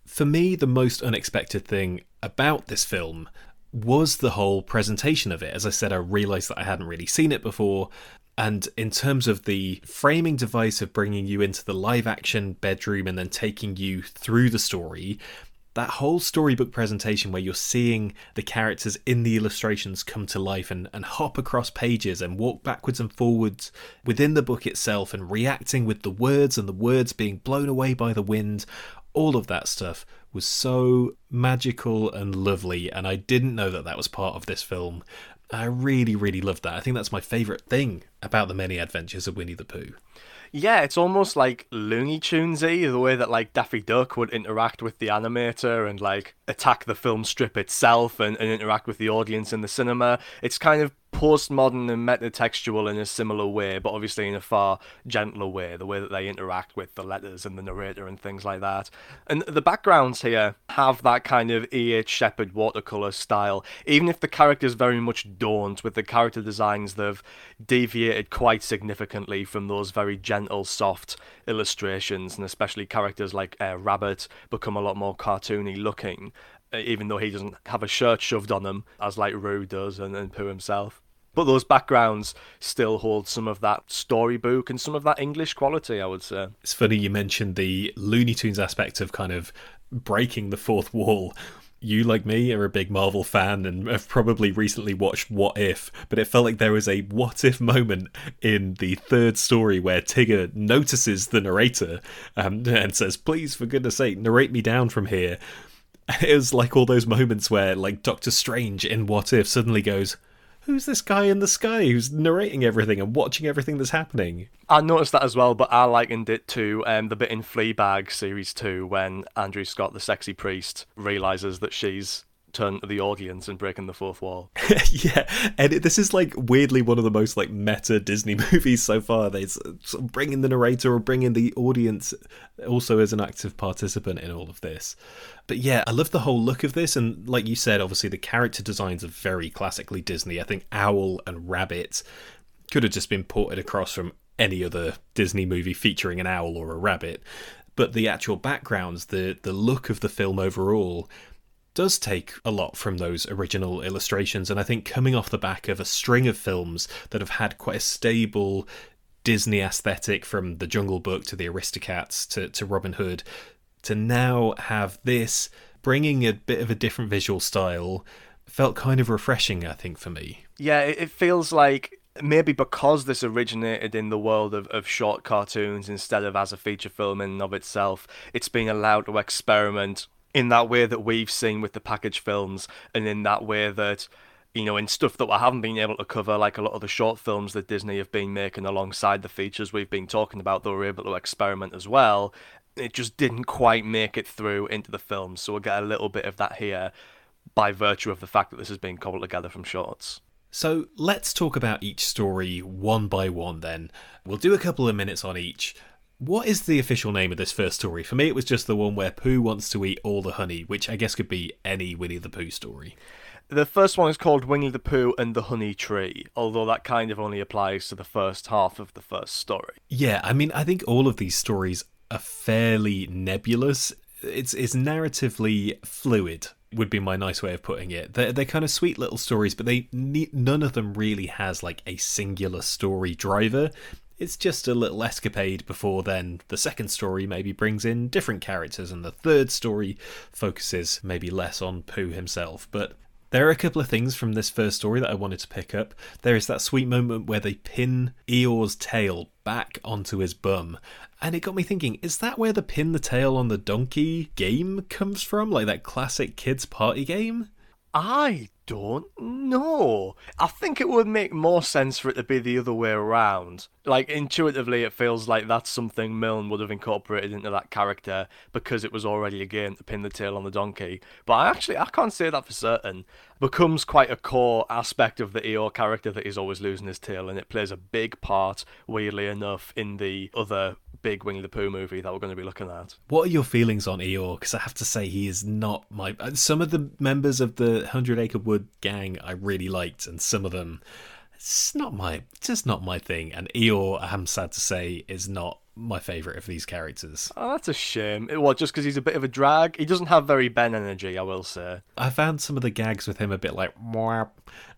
For me, the most unexpected thing about this film was the whole presentation of it. As I said, I realised that I hadn't really seen it before. And in terms of the framing device of bringing you into the live action bedroom and then taking you through the story, that whole storybook presentation where you're seeing the characters in the illustrations come to life and, and hop across pages and walk backwards and forwards within the book itself and reacting with the words and the words being blown away by the wind, all of that stuff was so magical and lovely. And I didn't know that that was part of this film. I really, really loved that. I think that's my favourite thing about the many adventures of Winnie the Pooh. Yeah, it's almost like Looney Tunesy, the way that like Daffy Duck would interact with the animator and like attack the film strip itself and, and interact with the audience in the cinema. It's kind of postmodern and metatextual in a similar way, but obviously in a far gentler way, the way that they interact with the letters and the narrator and things like that. And the backgrounds here have that kind of E.H. Shepard watercolour style, even if the characters very much don't, with the character designs they've deviated quite significantly from those very gentle, soft illustrations, and especially characters like uh, Rabbit become a lot more cartoony looking. Uh, even though he doesn't have a shirt shoved on him, as like Roo does and, and Pooh himself. But those backgrounds still hold some of that storybook and some of that English quality, I would say. It's funny you mentioned the Looney Tunes aspect of kind of breaking the fourth wall. You, like me, are a big Marvel fan and have probably recently watched What If, but it felt like there was a what if moment in the third story where Tigger notices the narrator um, and says, Please, for goodness sake, narrate me down from here. It was like all those moments where, like, Doctor Strange in What If suddenly goes, who's this guy in the sky who's narrating everything and watching everything that's happening? I noticed that as well, but I likened it to um, the bit in Fleabag series two when Andrew Scott, the sexy priest, realizes that she's turning to the audience and breaking the fourth wall. yeah, and it, this is like weirdly one of the most like meta Disney movies so far. They sort of bring in the narrator or bring in the audience also as an active participant in all of this. But yeah, I love the whole look of this, and like you said, obviously the character designs are very classically Disney. I think Owl and Rabbit could have just been ported across from any other Disney movie featuring an owl or a rabbit. But the actual backgrounds, the the look of the film overall, does take a lot from those original illustrations. And I think coming off the back of a string of films that have had quite a stable Disney aesthetic from the Jungle Book to the Aristocats to, to Robin Hood, to now have this bringing a bit of a different visual style felt kind of refreshing, I think, for me. Yeah, it feels like maybe because this originated in the world of, of short cartoons instead of as a feature film in and of itself, it's being allowed to experiment in that way that we've seen with the package films and in that way that you know in stuff that we haven't been able to cover like a lot of the short films that disney have been making alongside the features we've been talking about they were able to experiment as well it just didn't quite make it through into the film so we'll get a little bit of that here by virtue of the fact that this has been cobbled together from shorts so let's talk about each story one by one then. We'll do a couple of minutes on each. What is the official name of this first story? For me, it was just the one where Pooh wants to eat all the honey, which I guess could be any Winnie the Pooh story. The first one is called Winnie the Pooh and the Honey Tree, although that kind of only applies to the first half of the first story. Yeah, I mean, I think all of these stories are fairly nebulous. It's it's narratively fluid would be my nice way of putting it. They're, they're kind of sweet little stories, but they none of them really has like a singular story driver. It's just a little escapade before then the second story maybe brings in different characters and the third story focuses maybe less on Pooh himself. But there are a couple of things from this first story that I wanted to pick up. There is that sweet moment where they pin Eeyore's tail back onto his bum. And it got me thinking, is that where the pin the tail on the donkey game comes from? Like that classic kids' party game? I don't know. I think it would make more sense for it to be the other way around. Like intuitively, it feels like that's something Milne would have incorporated into that character because it was already a game to pin the tail on the donkey. But I actually I can't say that for certain. Becomes quite a core aspect of the Eeyore character that he's always losing his tail, and it plays a big part, weirdly enough, in the other big Winnie the Pooh movie that we're going to be looking at. What are your feelings on Eeyore? Because I have to say he is not my. Uh, some of the members of the Hundred Acre Wood gang I really liked, and some of them it's not my just not my thing. And Eeyore, I'm sad to say, is not my favorite of these characters. Oh, that's a shame. What, just because he's a bit of a drag? He doesn't have very Ben energy, I will say. I found some of the gags with him a bit like,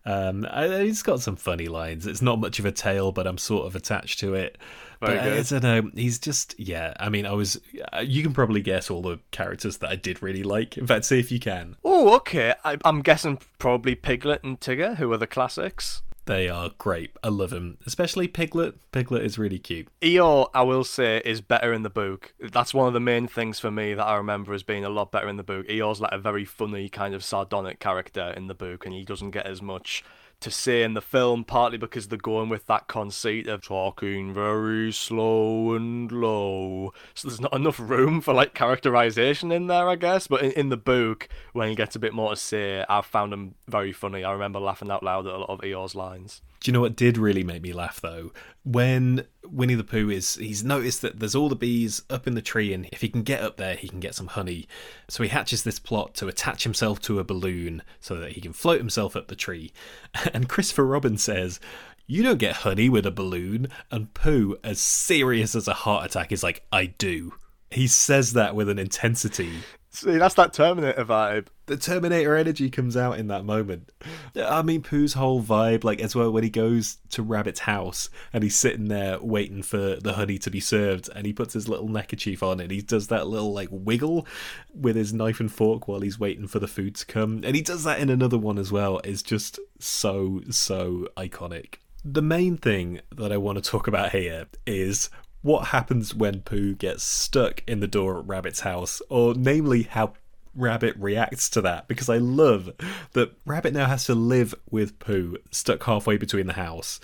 um, he's got some funny lines. It's not much of a tale, but I'm sort of attached to it. Very but good. I don't know. He's just yeah. I mean, I was. You can probably guess all the characters that I did really like. In fact, see if you can. Oh, okay. I, I'm guessing probably Piglet and Tigger, who are the classics. They are great. I love them, especially Piglet. Piglet is really cute. Eeyore, I will say, is better in the book. That's one of the main things for me that I remember as being a lot better in the book. Eeyore's like a very funny, kind of sardonic character in the book, and he doesn't get as much to say in the film, partly because they're going with that conceit of talking very slow and low. So there's not enough room for like characterization in there, I guess. But in, in the book, when he gets a bit more to say, I've found him very funny. I remember laughing out loud at a lot of Eeyore's lines. Do you know what did really make me laugh though? When Winnie the Pooh is he's noticed that there's all the bees up in the tree and if he can get up there he can get some honey. So he hatches this plot to attach himself to a balloon so that he can float himself up the tree. And Christopher Robin says, "You don't get honey with a balloon." And Pooh, as serious as a heart attack, is like, "I do." He says that with an intensity See, that's that Terminator vibe. The Terminator energy comes out in that moment. I mean, Pooh's whole vibe, like as well, when he goes to Rabbit's house and he's sitting there waiting for the honey to be served, and he puts his little neckerchief on and he does that little like wiggle with his knife and fork while he's waiting for the food to come, and he does that in another one as well. Is just so so iconic. The main thing that I want to talk about here is what happens when Pooh gets stuck in the door at Rabbit's house, or namely how Rabbit reacts to that, because I love that Rabbit now has to live with Pooh stuck halfway between the house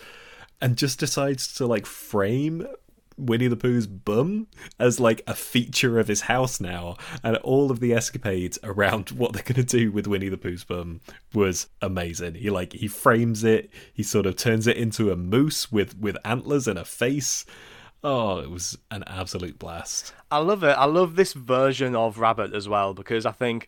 and just decides to like frame Winnie the Pooh's bum as like a feature of his house now, and all of the escapades around what they're gonna do with Winnie the Pooh's bum was amazing. He like he frames it, he sort of turns it into a moose with with antlers and a face. Oh, it was an absolute blast. I love it. I love this version of Rabbit as well because I think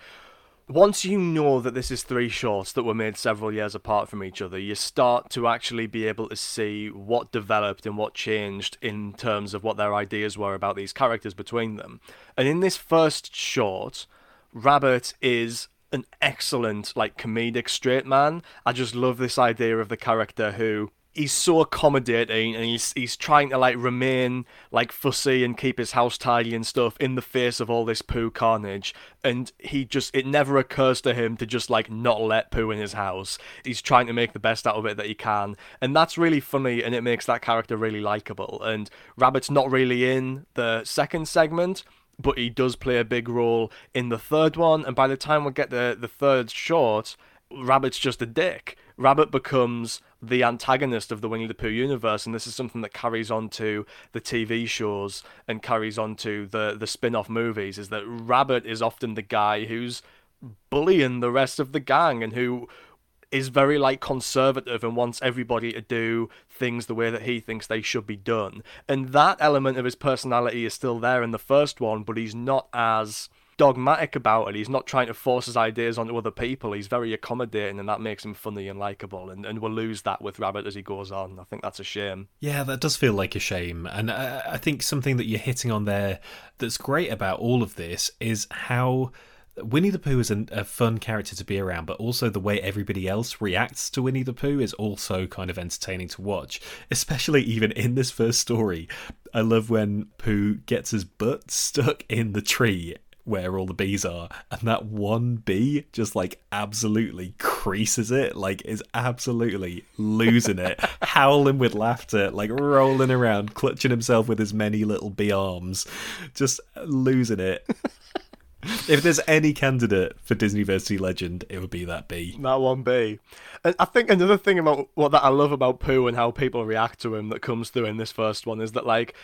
once you know that this is three shorts that were made several years apart from each other, you start to actually be able to see what developed and what changed in terms of what their ideas were about these characters between them. And in this first short, Rabbit is an excellent, like, comedic straight man. I just love this idea of the character who he's so accommodating and he's he's trying to like remain like fussy and keep his house tidy and stuff in the face of all this poo carnage. And he just it never occurs to him to just like not let Pooh in his house. He's trying to make the best out of it that he can. And that's really funny and it makes that character really likable. And rabbit's not really in the second segment but he does play a big role in the third one. And by the time we get the the third short rabbit's just a dick. Rabbit becomes the antagonist of the Winnie the Pooh universe, and this is something that carries on to the TV shows and carries on to the the spin-off movies. Is that Rabbit is often the guy who's bullying the rest of the gang and who is very like conservative and wants everybody to do things the way that he thinks they should be done. And that element of his personality is still there in the first one, but he's not as dogmatic about it. He's not trying to force his ideas onto other people. He's very accommodating, and that makes him funny and likable. And, and we'll lose that with Rabbit as he goes on. I think that's a shame. Yeah, that does feel like a shame. And I, I think something that you're hitting on there that's great about all of this is how. Winnie the Pooh is a, a, fun character to be around, but also the way everybody else reacts to Winnie the Pooh is also kind of entertaining to watch, especially even in this first story. I love when Pooh gets his butt stuck in the tree where all the bees are, and that one bee just like absolutely creases it, like is absolutely losing it, howling with laughter, like rolling around, clutching himself with his many little bee arms, just losing it. if there's any candidate for Disney Disneyversity legend, it would be that bee. That one bee. And I think another thing about what that I love about Pooh and how people react to him that comes through in this first one is that like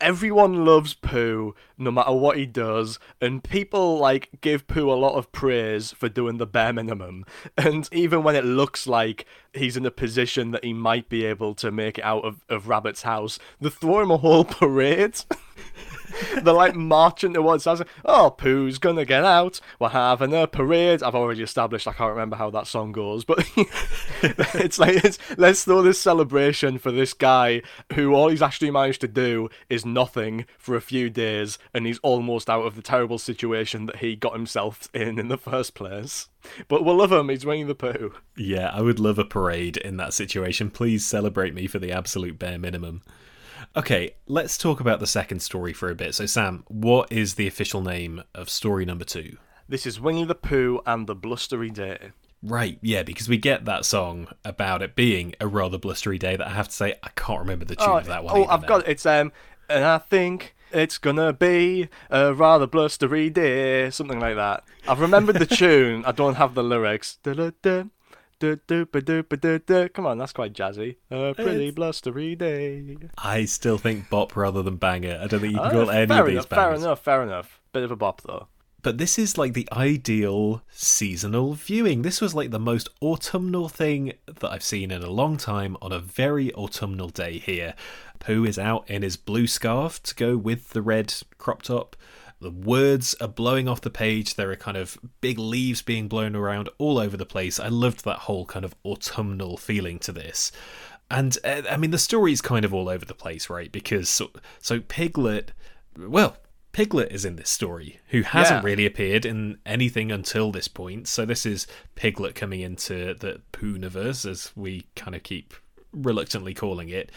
everyone loves Pooh no matter what he does, and people like give Pooh a lot of praise for doing the bare minimum. And even when it looks like he's in a position that he might be able to make it out of, of Rabbit's house, they throw him a whole parade. They're like marching towards us. Oh, Pooh's gonna get out. We're having a parade. I've already established I can't remember how that song goes, but it's like it's, let's throw this celebration for this guy who all he's actually managed to do is nothing for a few days, and he's almost out of the terrible situation that he got himself in in the first place. But we'll love him. He's Winnie the Pooh. Yeah, I would love a parade in that situation. Please celebrate me for the absolute bare minimum. Okay, let's talk about the second story for a bit. So, Sam, what is the official name of story number two? This is Winnie the Pooh and the Blustery Day. Right, yeah, because we get that song about it being a rather blustery day that I have to say I can't remember the tune oh, of that one. Oh, I've now. got it. It's um and I think it's gonna be a rather blustery day, something like that. I've remembered the tune. I don't have the lyrics. Da-da-da, Come on, that's quite jazzy. A pretty it's... blustery day. I still think bop rather than banger. I don't think you can uh, call any of these enough, Fair enough, fair enough. Bit of a bop though. But this is like the ideal seasonal viewing. This was like the most autumnal thing that I've seen in a long time on a very autumnal day here. Pooh is out in his blue scarf to go with the red crop top. The words are blowing off the page. There are kind of big leaves being blown around all over the place. I loved that whole kind of autumnal feeling to this. And uh, I mean, the story is kind of all over the place, right? Because so, so Piglet, well, Piglet is in this story, who hasn't yeah. really appeared in anything until this point. So this is Piglet coming into the Pooniverse, as we kind of keep reluctantly calling it.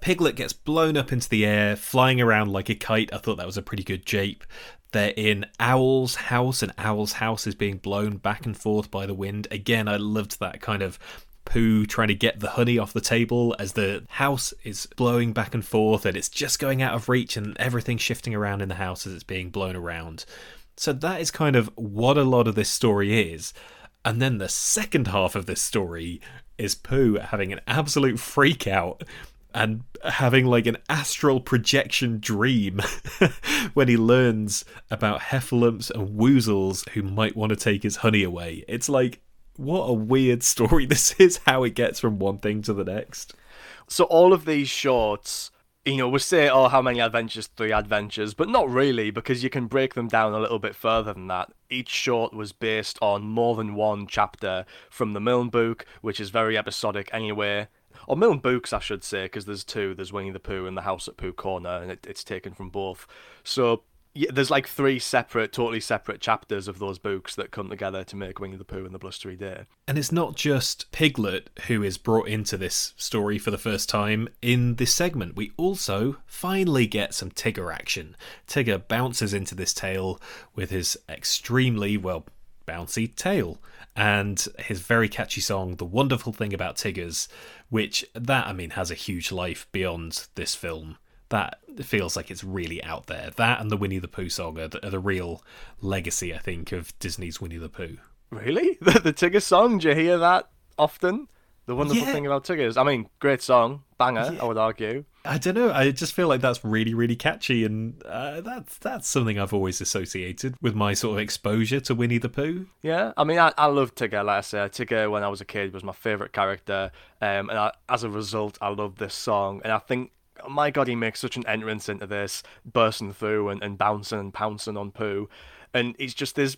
Piglet gets blown up into the air, flying around like a kite. I thought that was a pretty good jape. They're in Owl's house, and Owl's house is being blown back and forth by the wind. Again, I loved that kind of Pooh trying to get the honey off the table as the house is blowing back and forth and it's just going out of reach and everything's shifting around in the house as it's being blown around. So that is kind of what a lot of this story is. And then the second half of this story is Pooh having an absolute freak out and having like an astral projection dream when he learns about heffalumps and woozles who might want to take his honey away. It's like, what a weird story this is, how it gets from one thing to the next. So all of these shorts you know, we say, oh, how many adventures? Three adventures, but not really, because you can break them down a little bit further than that. Each short was based on more than one chapter from the Milne book, which is very episodic anyway. Or Milne books, I should say, because there's two. There's Winnie the Pooh and the House at Pooh Corner, and it, it's taken from both. So yeah, there's like three separate, totally separate chapters of those books that come together to make Winnie the Pooh and the Blustery Day. And it's not just Piglet who is brought into this story for the first time in this segment. We also finally get some Tigger action. Tigger bounces into this tale with his extremely, well, bouncy tail and his very catchy song the wonderful thing about tiggers which that i mean has a huge life beyond this film that feels like it's really out there. That and the Winnie the Pooh song are the, are the real legacy, I think, of Disney's Winnie the Pooh. Really? The, the Tigger song? Do you hear that often? The wonderful yeah. thing about Tiggers. I mean, great song, banger. Yeah. I would argue. I don't know. I just feel like that's really, really catchy, and uh, that's that's something I've always associated with my sort of exposure to Winnie the Pooh. Yeah, I mean, I, I love Tigger. Like I said, Tigger when I was a kid was my favorite character, um, and I, as a result, I love this song. And I think my god, he makes such an entrance into this, bursting through and, and bouncing and pouncing on Pooh. And he's just this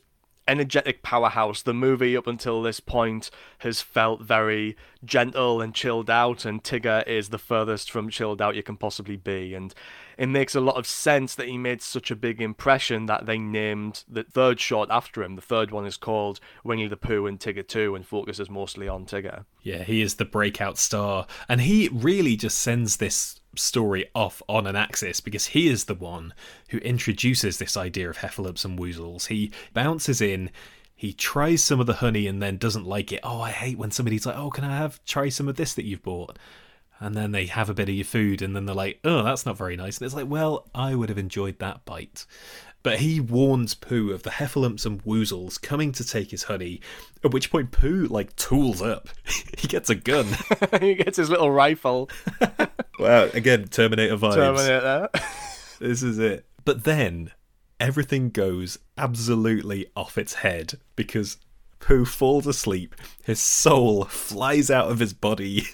energetic powerhouse. The movie up until this point has felt very gentle and chilled out, and Tigger is the furthest from chilled out you can possibly be. And it makes a lot of sense that he made such a big impression that they named the third short after him. The third one is called Winnie the Pooh and Tigger Too and focuses mostly on Tigger. Yeah, he is the breakout star, and he really just sends this story off on an axis because he is the one who introduces this idea of heffalumps and woozles. He bounces in, he tries some of the honey and then doesn't like it. Oh, I hate when somebody's like, "Oh, can I have try some of this that you've bought?" And then they have a bit of your food and then they're like, "Oh, that's not very nice." And it's like, "Well, I would have enjoyed that bite." But he warns Pooh of the heffalumps and woozles coming to take his honey, at which point Pooh, like, tools up. he gets a gun. he gets his little rifle. wow, again, Terminator vibes. Terminator. this is it. But then, everything goes absolutely off its head because Pooh falls asleep. His soul flies out of his body.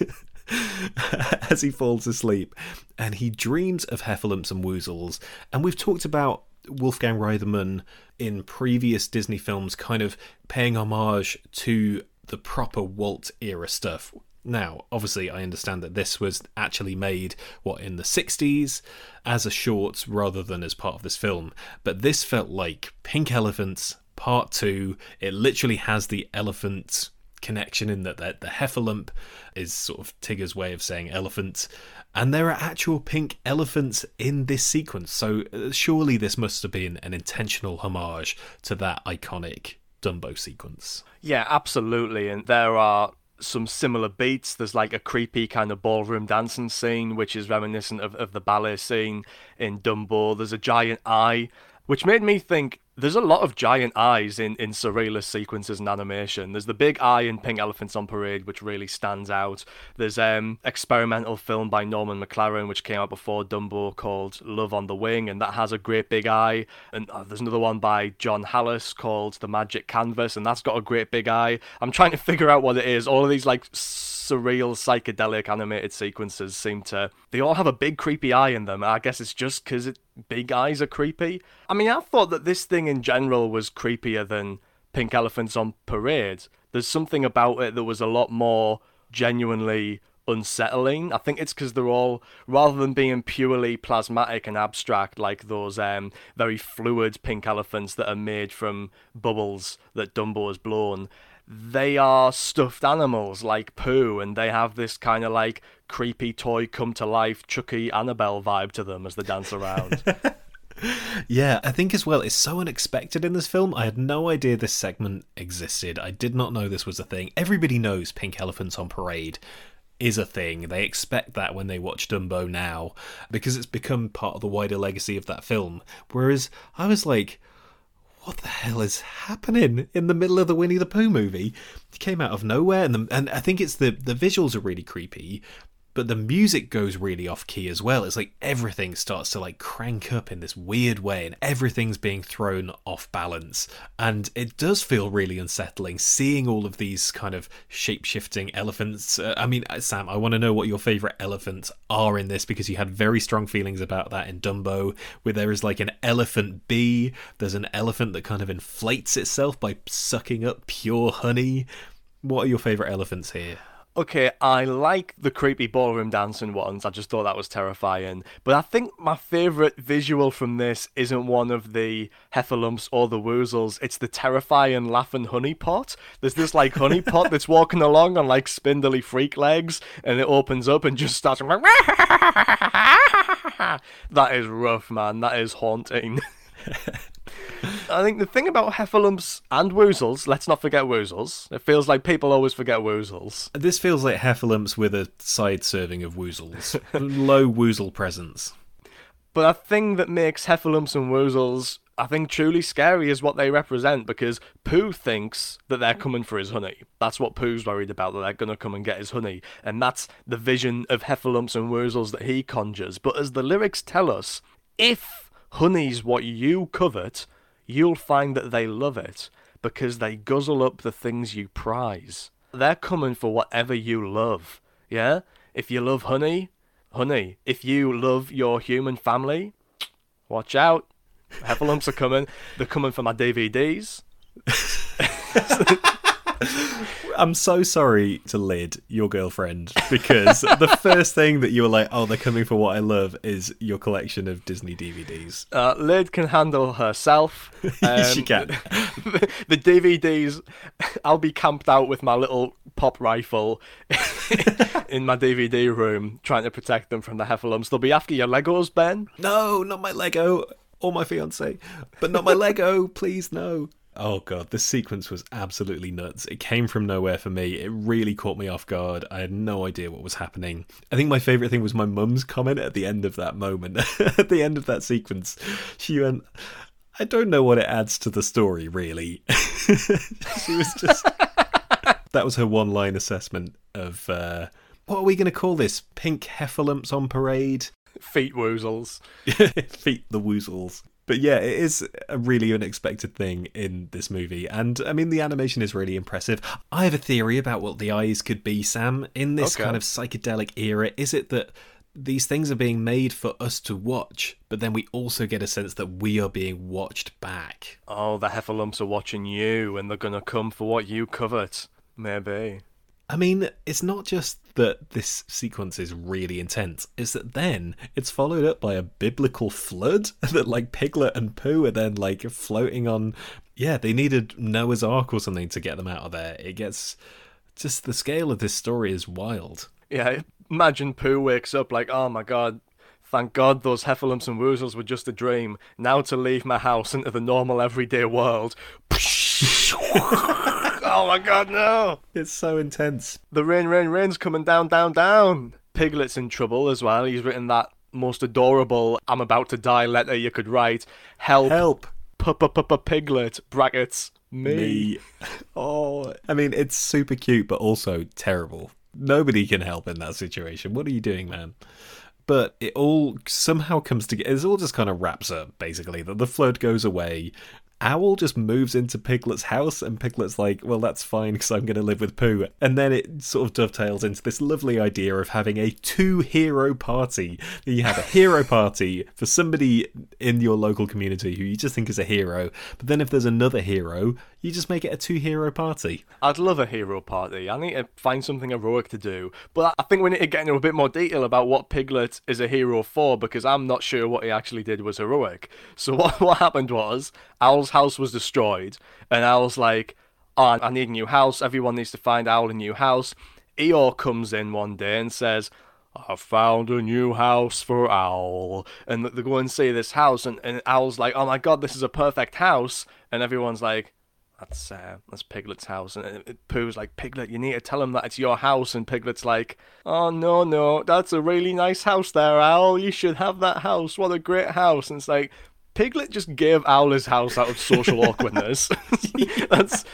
as he falls asleep, and he dreams of heffalumps and woozles. And we've talked about Wolfgang Reitherman in previous Disney films kind of paying homage to the proper Walt era stuff. Now, obviously, I understand that this was actually made, what, in the 60s as a short rather than as part of this film, but this felt like Pink Elephants Part 2. It literally has the elephant connection in that the, the heffalump is sort of Tigger's way of saying elephant, and there are actual pink elephants in this sequence. So uh, surely this must have been an intentional homage to that iconic Dumbo sequence. Yeah, absolutely. And there are some similar beats. There's like a creepy kind of ballroom dancing scene, which is reminiscent of, of the ballet scene in Dumbo. There's a giant eye, which made me think there's a lot of giant eyes in, in surrealist sequences and animation. There's the big eye in Pink Elephants on Parade, which really stands out. There's um experimental film by Norman McLaren, which came out before Dumbo, called Love on the Wing, and that has a great big eye. And uh, there's another one by John Halas called The Magic Canvas, and that's got a great big eye. I'm trying to figure out what it is. All of these like surreal psychedelic animated sequences seem to they all have a big creepy eye in them i guess it's just because big eyes are creepy i mean i thought that this thing in general was creepier than pink elephants on parade there's something about it that was a lot more genuinely unsettling. I think it's because they're all, rather than being purely plasmatic and abstract like those um, very fluid pink elephants that are made from bubbles that Dumbo has blown, they are stuffed animals like Pooh, and they have this kind of like creepy toy come to life, Chucky Annabelle vibe to them as they dance around. yeah, I think as well, it's so unexpected in this film. I had no idea this segment existed. I did not know this was a thing. Everybody knows Pink Elephants on Parade is a thing. They expect that when they watch Dumbo now because it's become part of the wider legacy of that film. Whereas I was like, what the hell is happening in the middle of the Winnie the Pooh movie? It came out of nowhere, and the, and I think it's the the visuals are really creepy, but the music goes really off key as well. It's like everything starts to like crank up in this weird way and everything's being thrown off balance. And it does feel really unsettling seeing all of these kind of shape shifting elephants. Uh, I mean, uh, Sam, I want to know what your favorite elephants are in this because you had very strong feelings about that in Dumbo, where there is like an elephant bee, there's an elephant that kind of inflates itself by sucking up pure honey. What are your favorite elephants here? Okay, I like the creepy ballroom dancing ones. I just thought that was terrifying. But I think my favourite visual from this isn't one of the heffalumps or the woozles. It's the terrifying laughing honey pot. There's this like honey pot that's walking along on like spindly freak legs, and it opens up and just starts. that is rough, man. That is haunting. I think the thing about heffalumps and woozles, let's not forget woozles. It feels like people always forget woozles. This feels like heffalumps with a side serving of woozles. Low woozle presence. But a thing that makes heffalumps and woozles, I think, truly scary is what they represent because Pooh thinks that they're coming for his honey. That's what Pooh's worried about, that they're going to come and get his honey. And that's the vision of heffalumps and woozles that he conjures. But as the lyrics tell us, if honey's what you covet, you'll find that they love it because they guzzle up the things you prize. They're coming for whatever you love. Yeah? If you love honey, honey. If you love your human family, watch out. Heffalumps are coming. They're coming for my DVDs. I'm so sorry to Lid, your girlfriend, because the first thing that you were like, oh, they're coming for what I love is your collection of Disney DVDs. Uh, Lid can handle herself. yes, she can. the, the DVDs, I'll be camped out with my little pop rifle in my DVD room, trying to protect them from the heffalumps. They'll be after your Legos, Ben. No, not my Lego or my fiance, but not my Lego, please, no. Oh god, this sequence was absolutely nuts. It came from nowhere for me. It really caught me off guard. I had no idea what was happening. I think my favorite thing was my mum's comment at the end of that moment. at the end of that sequence, she went, "I don't know what it adds to the story, really." she was just That was her one-line assessment of uh, what are we going to call this? Pink heffalumps on parade? Feet woozles. Feet the woozles. But yeah, it is a really unexpected thing in this movie. And I mean, the animation is really impressive. I have a theory about what the eyes could be, Sam. In this Okay. kind of psychedelic era, is it that these things are being made for us to watch, but then we also get a sense that we are being watched back? Oh, the heffalumps are watching you, and they're gonna come for what you covet. Maybe. I mean, it's not just that this sequence is really intense, is that then it's followed up by a biblical flood that, like, Piglet and Pooh are then, like, floating on. Yeah, they needed Noah's Ark or something to get them out of there. It gets. Just the scale of this story is wild. Yeah, imagine Pooh wakes up like, oh my god, thank god those heffalumps and woozles were just a dream. Now to leave my house into the normal everyday world. oh my god, no! It's so intense. The rain, rain, rain's coming down, down, down. Piglet's in trouble as well. He's written that most adorable I'm about to die letter you could write. Help, Help Papa Papa Piglet, brackets, me. me. Oh, I mean, it's super cute, but also terrible. Nobody can help in that situation. What are you doing, man? But it all somehow comes together. It all just kind of wraps up, basically. That the flood goes away. Owl just moves into Piglet's house, and Piglet's like, well, that's fine because I'm going to live with Pooh. And then it sort of dovetails into this lovely idea of having a two hero party. You have a hero party for somebody in your local community who you just think is a hero, but then if there's another hero, you just make it a two hero party. I'd love a hero party. I need to find something heroic to do. But I think we need to get into a bit more detail about what Piglet is a hero for because I'm not sure what he actually did was heroic. So what, what happened was Owl's house was destroyed and Owl's like, oh, I need a new house. Everyone needs to find Owl a new house. Eeyore comes in one day and says, I've found a new house for Owl. And they go and see this house, and, and Owl's like, oh my god, this is a perfect house. And everyone's like, that's uh, that's Piglet's house, and it, it, Pooh's like, Piglet, you need to tell him that it's your house, and Piglet's like, oh no no, that's a really nice house there, Owl. You should have that house. What a great house! And it's like, Piglet just gave Owl his house out of social awkwardness. That's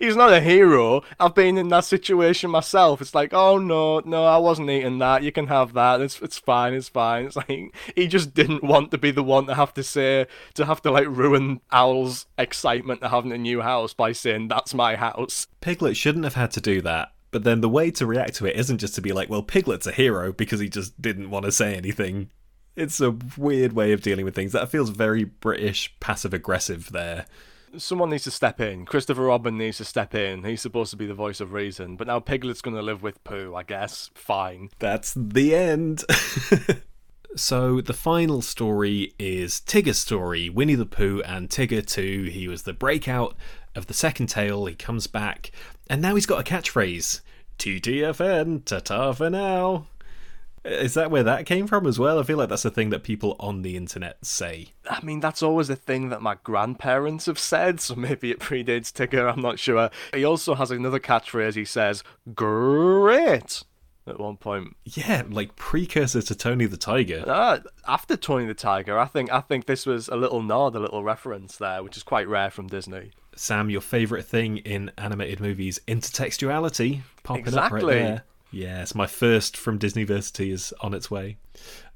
he's not a hero. I've been in that situation myself. It's like, oh no, no, I wasn't eating that. You can have that. It's it's fine. It's fine. It's like he just didn't want to be the one to have to say to have to like ruin Owl's excitement to having a new house by saying that's my house. Piglet shouldn't have had to do that. But then the way to react to it isn't just to be like, well, Piglet's a hero because he just didn't want to say anything. It's a weird way of dealing with things. That feels very British passive aggressive there someone needs to step in. Christopher Robin needs to step in. He's supposed to be the voice of reason, but now Piglet's going to live with Pooh, I guess. Fine. That's the end. so the final story is Tigger's story Winnie the Pooh and Tigger Too. He was the breakout of the second tale. He comes back, and now he's got a catchphrase TTFN, ta ta for now. Is that where that came from as well? I feel like that's a thing that people on the internet say. I mean, that's always a thing that my grandparents have said, so maybe it predates Tigger, I'm not sure. He also has another catchphrase he says, Great! At one point, yeah, like precursor to Tony the Tiger. Uh, after Tony the Tiger, I think I think this was a little nod, a little reference there, which is quite rare from Disney. Sam, your favorite thing in animated movies, intertextuality, popping exactly. up right there. Yes, my first from Disneyversity is on its way.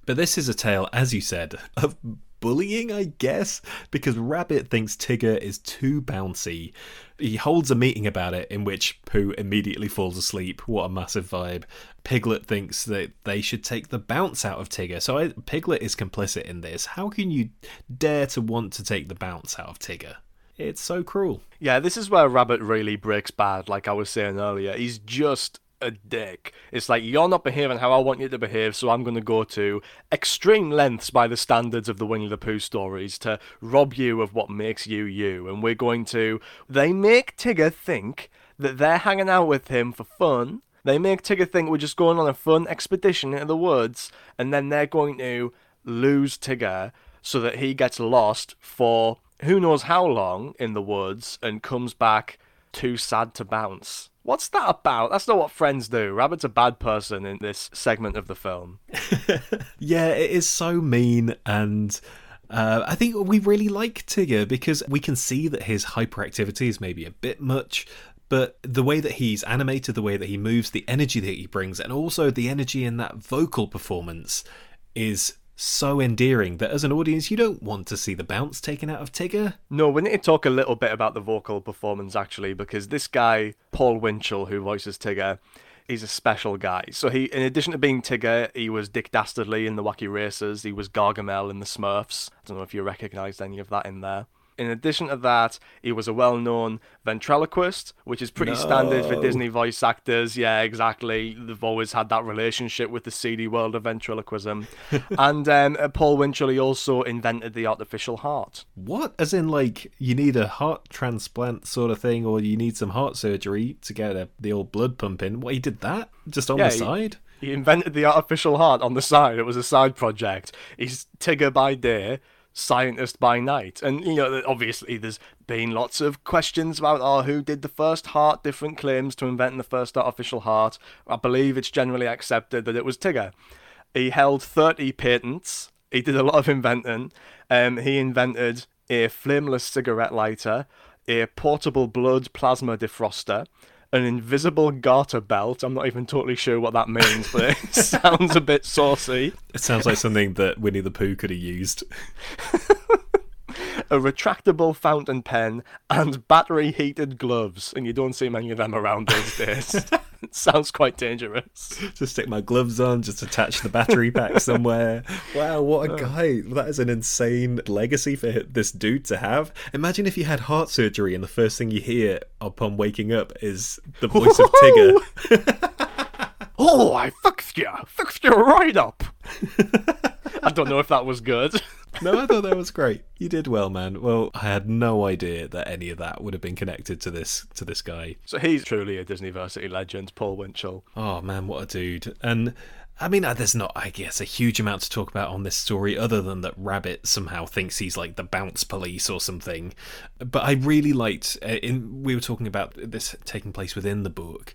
But this is a tale, as you said, of bullying, I guess, because Rabbit thinks Tigger is too bouncy. He holds a meeting about it in which Pooh immediately falls asleep. What a massive vibe. Piglet thinks that they should take the bounce out of Tigger. So I, Piglet is complicit in this. How can you dare to want to take the bounce out of Tigger? It's so cruel. Yeah, this is where Rabbit really breaks bad, like I was saying earlier. He's just a dick. It's like you're not behaving how I want you to behave, so I'm going to go to extreme lengths by the standards of the Winnie the Pooh stories to rob you of what makes you you. And we're going to. They make Tigger think that they're hanging out with him for fun. They make Tigger think we're just going on a fun expedition into the woods, and then they're going to lose Tigger so that he gets lost for who knows how long in the woods and comes back too sad to bounce. What's that about? That's not what friends do. Rabbit's a bad person in this segment of the film. yeah, it is so mean and. Uh, I think we really like Tigger because we can see that his hyperactivity is maybe a bit much, but the way that he's animated, the way that he moves, the energy that he brings, and also the energy in that vocal performance is so endearing that as an audience you don't want to see the bounce taken out of Tigger. No, we need to talk a little bit about the vocal performance actually, because this guy, Paul Winchell, who voices Tigger, he's a special guy. So he, in addition to being Tigger, he was Dick Dastardly in the Wacky Races. He was Gargamel in the Smurfs. I don't know if you recognised any of that in there. In addition to that, he was a well known ventriloquist, which is pretty no. standard for Disney voice actors. Yeah, exactly. They've always had that relationship with the seedy world of ventriloquism. and um, uh, Paul Winchell, he also invented the artificial heart. What? As in, like, you need a heart transplant sort of thing, or you need some heart surgery to get a, the old blood pumping? What, he did that? Just on yeah, the side? He, he invented the artificial heart on the side. It was a side project. He's Tigger by day scientist by night. And, you know, obviously there's been lots of questions about, oh, who did the first heart, different claims to inventing the first artificial heart. I believe it's generally accepted that it was Tigger. He held 30 patents. He did a lot of inventing. Um, he invented a flameless cigarette lighter, a portable blood plasma defroster, an invisible garter belt. I'm not even totally sure what that means, but it sounds a bit saucy. It sounds like something that Winnie the Pooh could have used. a retractable fountain pen, and battery heated gloves. And you don't see many of them around these days. sounds quite dangerous. Just stick my gloves on, just attach the battery pack somewhere. Wow, what a oh. guy. That is an insane legacy for this dude to have. Imagine if you had heart surgery and the first thing you hear upon waking up is the voice of Tigger. oh, I fixed you. Fixed you right up. I don't know if that was good no, I thought that was great. You did well, man. Well, I had no idea that any of that would have been connected to this to this guy. So he's truly a Disneyversity legend, Paul Winchell. Oh man, what a dude! And I mean, uh, there's not, I guess, a huge amount to talk about on this story other than that Rabbit somehow thinks he's like the bounce police or something. But I really liked, uh, in we were talking about this taking place within the book,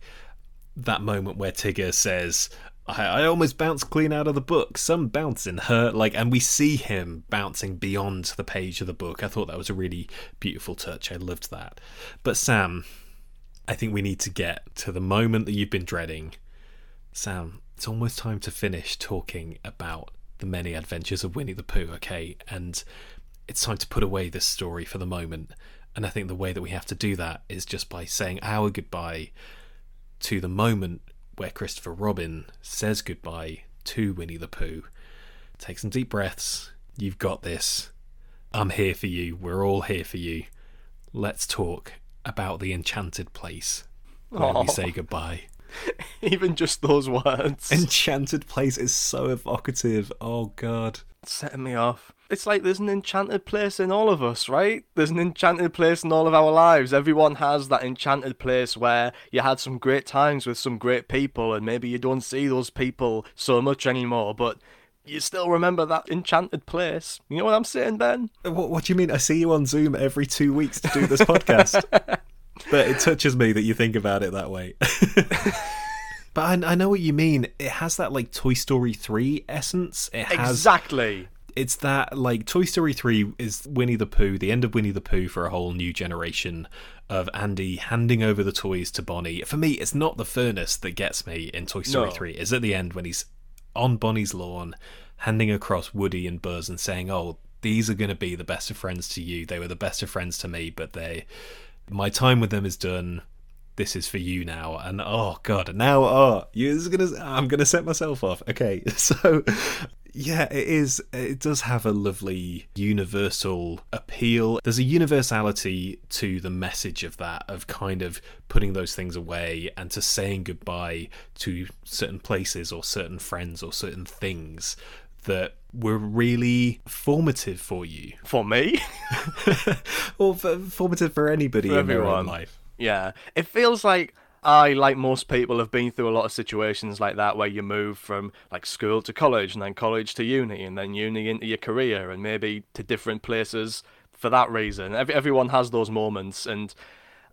that moment where Tigger says, I, I almost bounced clean out of the book. Some bouncing hurt, like, and we see him bouncing beyond the page of the book. I thought that was a really beautiful touch. I loved that. But Sam, I think we need to get to the moment that you've been dreading. Sam, it's almost time to finish talking about the many adventures of Winnie the Pooh, okay? And it's time to put away this story for the moment. And I think the way that we have to do that is just by saying our goodbye to the moment where Christopher Robin says goodbye to Winnie the Pooh. Take some deep breaths. You've got this. I'm here for you. We're all here for you. Let's talk about the enchanted place where we say goodbye. Even just those words. Enchanted place is so evocative. Oh god. setting me off. It's like there's an enchanted place in all of us, right? There's an enchanted place in all of our lives. Everyone has that enchanted place where you had some great times with some great people, and maybe you don't see those people so much anymore, but you still remember that enchanted place. You know what I'm saying, Ben? What, what do you mean? I see you on Zoom every two weeks to do this podcast. but it touches me that you think about it that way. but I, I know what you mean. It has that like Toy Story 3 essence. It has Exactly. It's that like Toy Story 3 is Winnie the Pooh, the end of Winnie the Pooh for a whole new generation of Andy handing over the toys to Bonnie. For me, it's not the furnace that gets me in Toy Story No. 3. It's at the end when he's on Bonnie's lawn, handing across Woody and Buzz and saying, "Oh, these are going to be the best of friends to you. They were the best of friends to me, but they my time with them is done." This is for you now, and oh god, now oh, you're gonna. I'm gonna set myself off. Okay, so yeah, it is. It does have a lovely universal appeal. There's a universality to the message of that, of kind of putting those things away and to saying goodbye to certain places or certain friends or certain things that were really formative for you, For me. or for, formative for anybody For in their own everyone. life. Yeah, it feels like I, like most people, have been through a lot of situations like that where you move from like school to college and then college to uni and then uni into your career and maybe to different places for that reason. Every, everyone has those moments and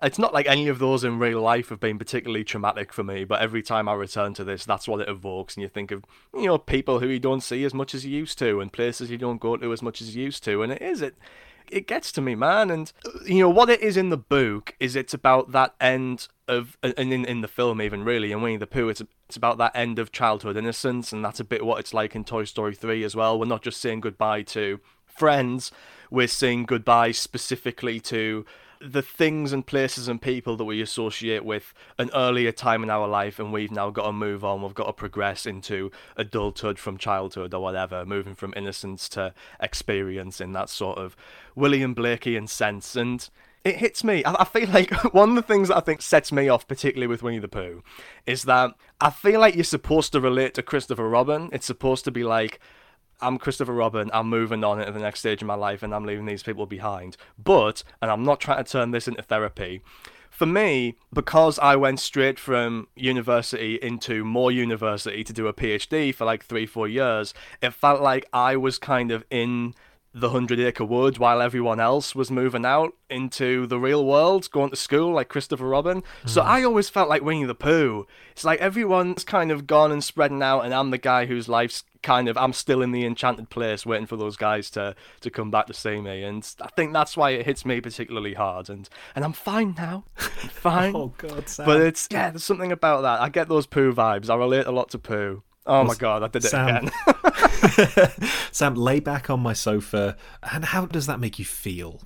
it's not like any of those in real life have been particularly traumatic for me, but every time I return to this, that's what it evokes. And you think of, you know, people who you don't see as much as you used to and places you don't go to as much as you used to. And it is, it, it gets to me, man. And you know what it is in the book is it's about that end of, and in in the film even really, and Winnie the Pooh, it's it's about that end of childhood innocence, and that's a bit what it's like in Toy Story three as well. We're not just saying goodbye to friends, we're saying goodbye specifically to the things and places and people that we associate with an earlier time in our life and we've now got to move on we've got to progress into adulthood from childhood or whatever moving from innocence to experience in that sort of william blakeian sense and it hits me I, I feel like one of the things that i think sets me off particularly with winnie the pooh is that i feel like you're supposed to relate to christopher robin it's supposed to be like I'm Christopher Robin, I'm moving on into the next stage of my life and I'm leaving these people behind. But, and I'm not trying to turn this into therapy, for me, because I went straight from university into more university to do a PhD for like three, four years, it felt like I was kind of in the hundred acre wood while everyone else was moving out into the real world, going to school like Christopher Robin. So mm. I always felt like Winnie the Pooh. It's like everyone's kind of gone and spreading out, and I'm the guy whose life's kind of I'm still in the enchanted place, waiting for those guys to to come back to see me. And I think that's why it hits me particularly hard. And and I'm fine now, I'm fine. Oh god, Sam. But it's yeah, there's something about that. I get those Pooh vibes. I relate a lot to Pooh. Oh my god, I did it Sam- again. Sam, lay back on my sofa. And how does that make you feel?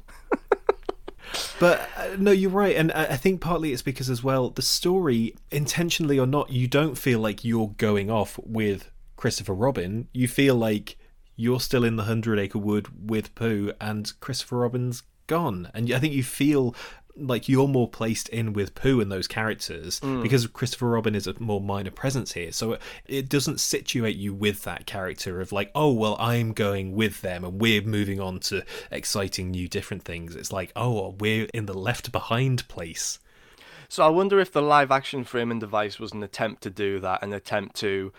but uh, no, you're right. And I I think partly it's because, as well, the story, intentionally or not, you don't feel like you're going off with Christopher Robin. You feel like you're still in the Hundred Acre Wood with Pooh, and Christopher Robin's gone. And I think you feel like you're more placed in with Pooh and those characters hmm. because Christopher Robin is a more minor presence here. So it, it doesn't situate you with that character of like, oh well, I'm going with them and we're moving on to exciting new different things. It's like, oh, we're in the left behind place. So I wonder if the live action framing device was an attempt to do that, an attempt to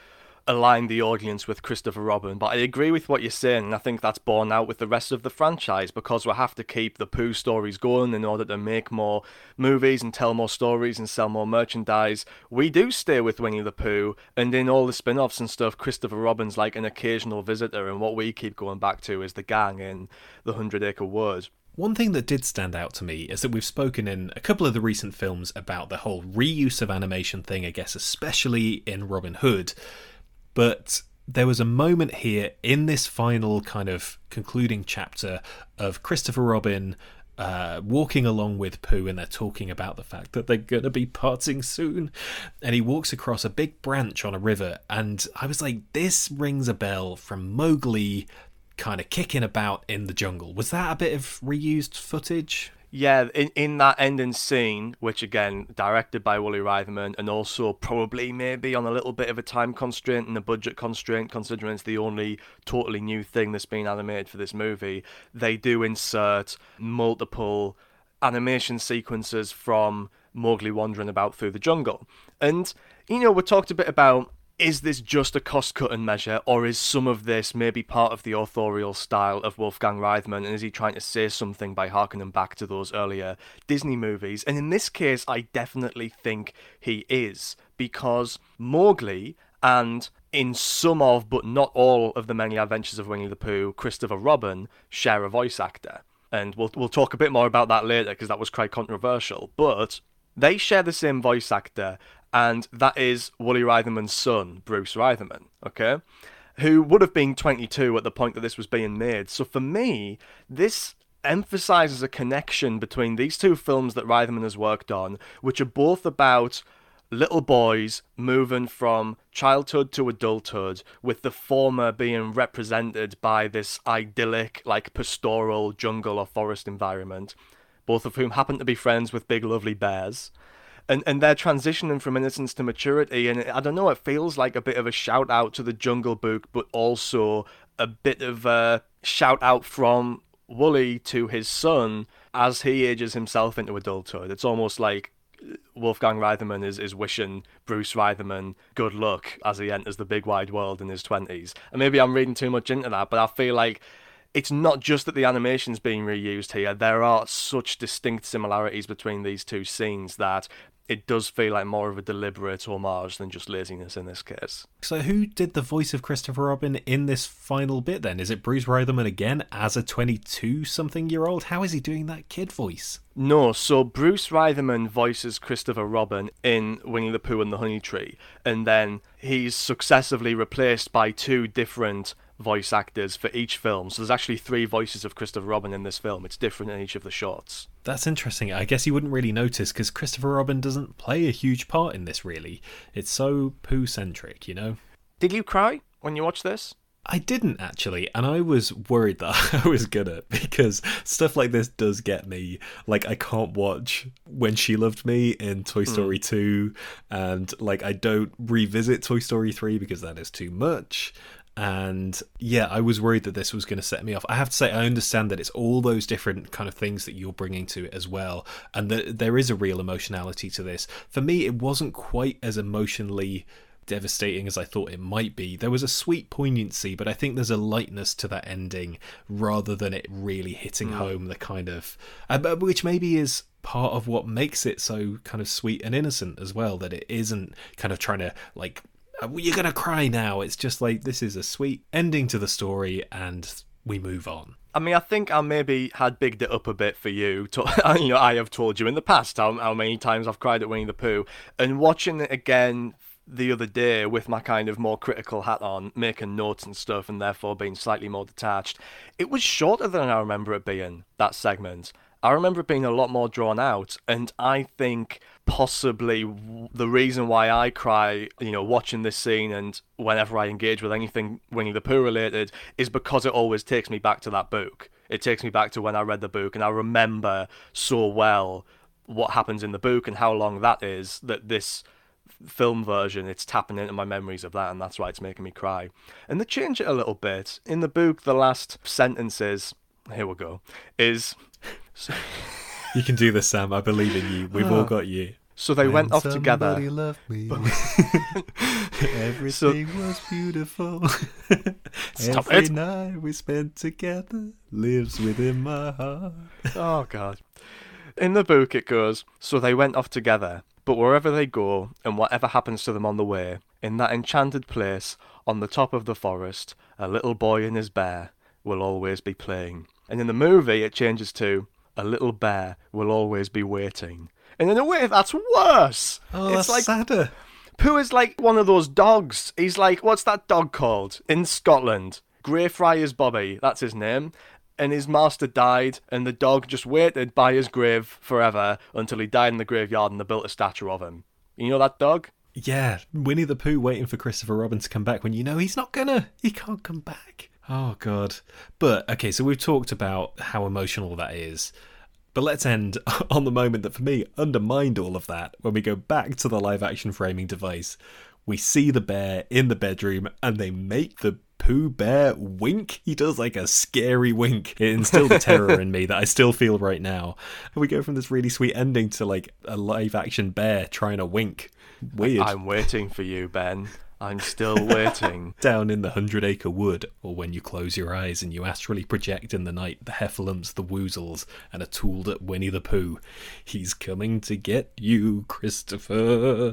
align the audience with Christopher Robin. But I agree with what you're saying, and I think that's borne out with the rest of the franchise because we have to keep the Pooh stories going in order to make more movies and tell more stories and sell more merchandise. We do stay with Winnie the Pooh, and in all the spin offs and stuff, Christopher Robin's like an occasional visitor, and what we keep going back to is the gang in The Hundred Acre Wood. One thing that did stand out to me is that we've spoken in a couple of the recent films about the whole reuse of animation thing, I guess, especially in Robin Hood. But there was a moment here in this final kind of concluding chapter of Christopher Robin uh, walking along with Pooh and they're talking about the fact that they're going to be parting soon. And he walks across a big branch on a river. And I was like, this rings a bell from Mowgli kind of kicking about in the jungle. Was that a bit of reused footage? Yeah, in, in that ending scene, which again, directed by Woolie Reitherman, and also probably maybe on a little bit of a time constraint and a budget constraint, considering it's the only totally new thing that's been animated for this movie, they do insert multiple animation sequences from Mowgli wandering about through the jungle. And, you know, we talked a bit about is this just a cost cutting measure, or is some of this maybe part of the authorial style of Wolfgang Reitherman, and is he trying to say something by harkening back to those earlier Disney movies? And in this case, I definitely think he is, because Mowgli and in some of, but not all, of the many adventures of Winnie the Pooh, Christopher Robin share a voice actor. And we'll, we'll talk a bit more about that later because that was quite controversial. But they share the same voice actor, and that is Woolie Reitherman's son, Bruce Reitherman, okay? Who would have been 22 at the point that this was being made. So for me, this emphasizes a connection between these two films that Reitherman has worked on, which are both about little boys moving from childhood to adulthood, with the former being represented by this idyllic, like pastoral jungle or forest environment, both of whom happen to be friends with big, lovely bears and and they're transitioning from innocence to maturity and i don't know it feels like a bit of a shout out to the jungle book but also a bit of a shout out from Woolie to his son as he ages himself into adulthood it's almost like Wolfgang Reitherman is, is wishing Bruce Reitherman good luck as he enters the big wide world in his 20s. And maybe I'm reading too much into that, but I feel like it's not just that the animation's being reused here. There are such distinct similarities between these two scenes that it does feel like more of a deliberate homage than just laziness in this case. So, who did the voice of Christopher Robin in this final bit then? Is it Bruce Reitherman again as a 22 something year old? How is he doing that kid voice? No, so Bruce Reitherman voices Christopher Robin in Winnie the Pooh and the Honey Tree, and then he's successively replaced by two different voice actors for each film. So there's actually three voices of Christopher Robin in this film. It's different in each of the shots. That's interesting. I guess you wouldn't really notice because Christopher Robin doesn't play a huge part in this, really. It's so Pooh centric, you know? Did you cry when you watched this? I didn't actually, and I was worried that I was gonna because stuff like this does get me. Like I can't watch When She Loved Me in Toy hmm. Story mm. 2, and like I don't revisit Toy Story 3 because that is too much and yeah i was worried that this was going to set me off. I have to say i understand that it's all those different kind of things that you're bringing to it as well and that there is a real emotionality to this. For me it wasn't quite as emotionally devastating as i thought it might be. There was a sweet poignancy but i think there's a lightness to that ending rather than it really hitting mm. home the kind of uh, which maybe is part of what makes it so kind of sweet and innocent as well that it isn't kind of trying to like uh, you're gonna cry now. It's just like this is a sweet ending to the story, and we move on. I mean, I think I maybe had bigged it up a bit for you. To, you know, I have told you in the past how, how many times I've cried at Winnie the Pooh, and watching it again the other day with my kind of more critical hat on, making notes and stuff, and therefore being slightly more detached. It was shorter than I remember it being that segment. I remember it being a lot more drawn out, and I think possibly the reason why I cry, you know, watching this scene and whenever I engage with anything Winnie the Pooh related is because it always takes me back to that book. It takes me back to when I read the book, and I remember so well what happens in the book and how long that is that this film version it's tapping into my memories of that and that's why it's making me cry and they change it a little bit in the book the last sentences here we go is you can do this, Sam. I believe in you. We've all uh, got you. So they when went off together. Love me. Everything was beautiful. Stop Every it. night we spent together lives within my heart. Oh god. In the book it goes, so they went off together, but wherever they go and whatever happens to them on the way, in that enchanted place on the top of the forest, a little boy and his bear will always be playing. And in the movie it changes to a little bear will always be waiting. And in a way that's worse. Oh, it's that's like sadder. Pooh is like one of those dogs. He's like, what's that dog called in Scotland? Greyfriars Bobby, that's his name. And his master died, and the dog just waited by his grave forever until he died in the graveyard and they built a statue of him. You know that dog? Yeah, Winnie the Pooh waiting for Christopher Robin to come back when you know he's not gonna. He can't come back. Oh god. But okay, so we've talked about how emotional that is. But let's end on the moment that for me undermined all of that when we go back to the live action framing device. We see the bear in the bedroom and they make the Pooh Bear wink. He does like a scary wink. It instilled a terror in me that I still feel right now. And we go from this really sweet ending to like a live action bear trying to wink. Weird. I'm waiting for you, Ben. I'm still waiting. Down in the Hundred Acre Wood, or when you close your eyes and you astrally project in the night the heffalumps, the woozles, and a tooled up Winnie the Pooh. He's coming to get you, Christopher.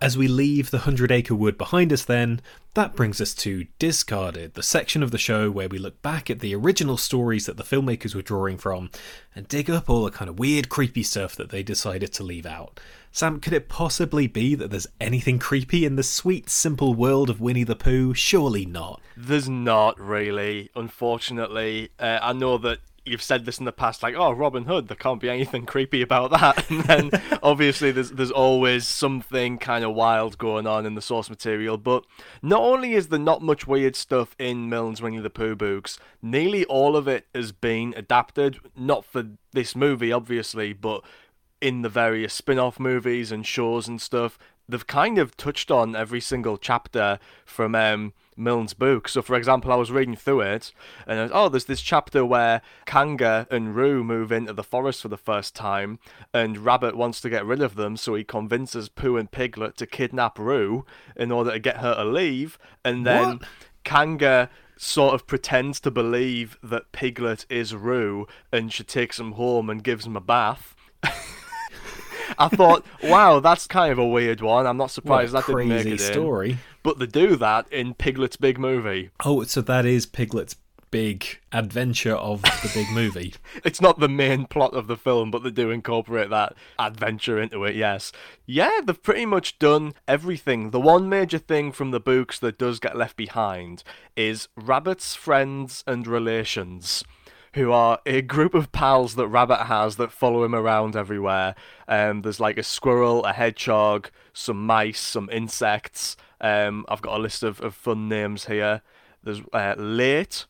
As we leave the Hundred Acre Wood behind us, then, that brings us to Discarded, the section of the show where we look back at the original stories that the filmmakers were drawing from and dig up all the kind of weird, creepy stuff that they decided to leave out. Sam, could it possibly be that there's anything creepy in the sweet, simple world of Winnie the Pooh? Surely not. There's not really, unfortunately. Uh, I know that you've said this in the past, like, oh, Robin Hood, there can't be anything creepy about that. And then obviously there's there's always something kind of wild going on in the source material. But not only is there not much weird stuff in Milne's Winnie the Pooh books, nearly all of it has been adapted, not for this movie, obviously, but in the various spin-off movies and shows and stuff, they've kind of touched on every single chapter from um, Milne's book. So, for example, I was reading through it, and I was, oh, there's this chapter where Kanga and Roo move into the forest for the first time, and Rabbit wants to get rid of them, so he convinces Pooh and Piglet to kidnap Roo in order to get her to leave, and then What? Kanga sort of pretends to believe that Piglet is Roo, and she takes him home and gives him a bath. I thought, wow, that's kind of a weird one. I'm not surprised a that didn't make crazy story. in. But they do that in Piglet's big movie. Oh, so that is Piglet's big adventure of the big movie. It's not the main plot of the film, but they do incorporate that adventure into it, yes. Yeah, they've pretty much done everything. The one major thing from the books that does get left behind is Rabbit's friends and relations. Who are a group of pals that Rabbit has that follow him around everywhere. Um, there's like a squirrel, a hedgehog, some mice, some insects. Um, I've got a list of, of fun names here. There's uh, Late,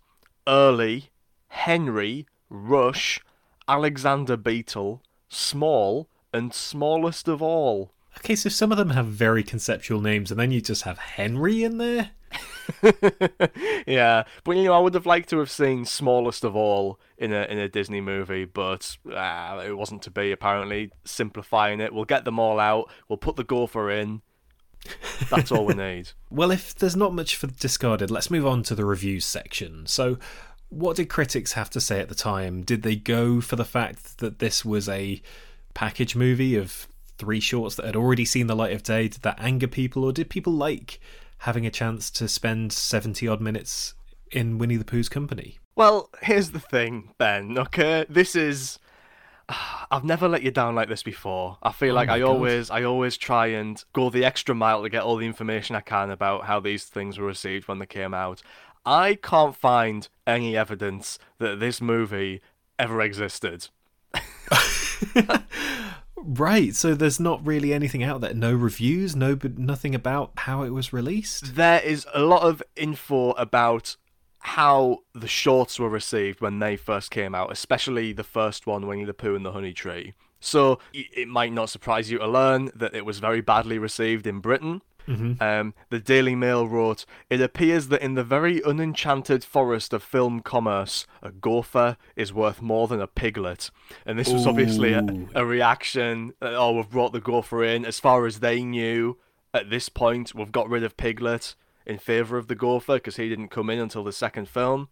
Early, Henry, Rush, Alexander Beetle, Small, and Smallest of All. Okay, so some of them have very conceptual names, and then you just have Henry in there? yeah, but you know, I would have liked to have seen Smallest of All in a in a Disney movie, but uh, it wasn't to be. Apparently, simplifying it, we'll get them all out. We'll put the gopher in. That's all we need. Well, if there's not much for discarded, let's move on to the reviews section. So, what did critics have to say at the time? Did they go for the fact that this was a package movie of three shorts that had already seen the light of day? Did that anger people, or did people like having a chance to spend 70 odd minutes in Winnie the Pooh's company? Well, here's the thing, Ben. Okay, this is. I've never let you down like this before. I feel Oh like I God. always, I always try and go the extra mile to get all the information I can about how these things were received when they came out. I can't find any evidence that this movie ever existed. Right, so there's not really anything out there. No reviews, no, but nothing about how it was released. There is a lot of info about how the shorts were received when they first came out, especially the first one, Winnie the Pooh and the Honey Tree. So it might not surprise you to learn that it was very badly received in Britain. Um, the Daily Mail wrote, It appears that in the very unenchanted forest of film commerce, a gopher is worth more than a piglet. And this was obviously a, a reaction. uh, Oh, we've brought the gopher in. As far as they knew, at this point, we've got rid of Piglet in favour of the gopher because he didn't come in until the second film.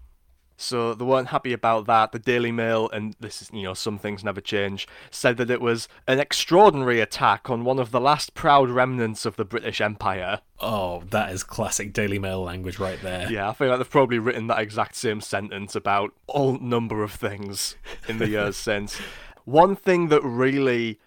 So they weren't happy about that. The Daily Mail, and this is, you know, some things never change, said that it was an extraordinary attack on one of the last proud remnants of the British Empire. Oh, that is classic Daily Mail language right there. Yeah, I feel like they've probably written that exact same sentence about all number of things in the years since. One thing that really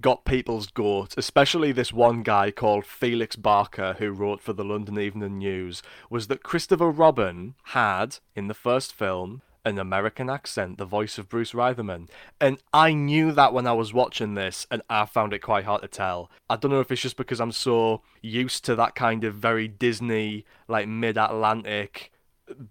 got people's goat, especially this one guy called Felix Barker, who wrote for the London Evening News, was that Christopher Robin had, in the first film, an American accent, the voice of Bruce Reitherman. And I knew that when I was watching this, and I found it quite hard to tell. I don't know if it's just because I'm so used to that kind of very Disney, like mid Atlantic,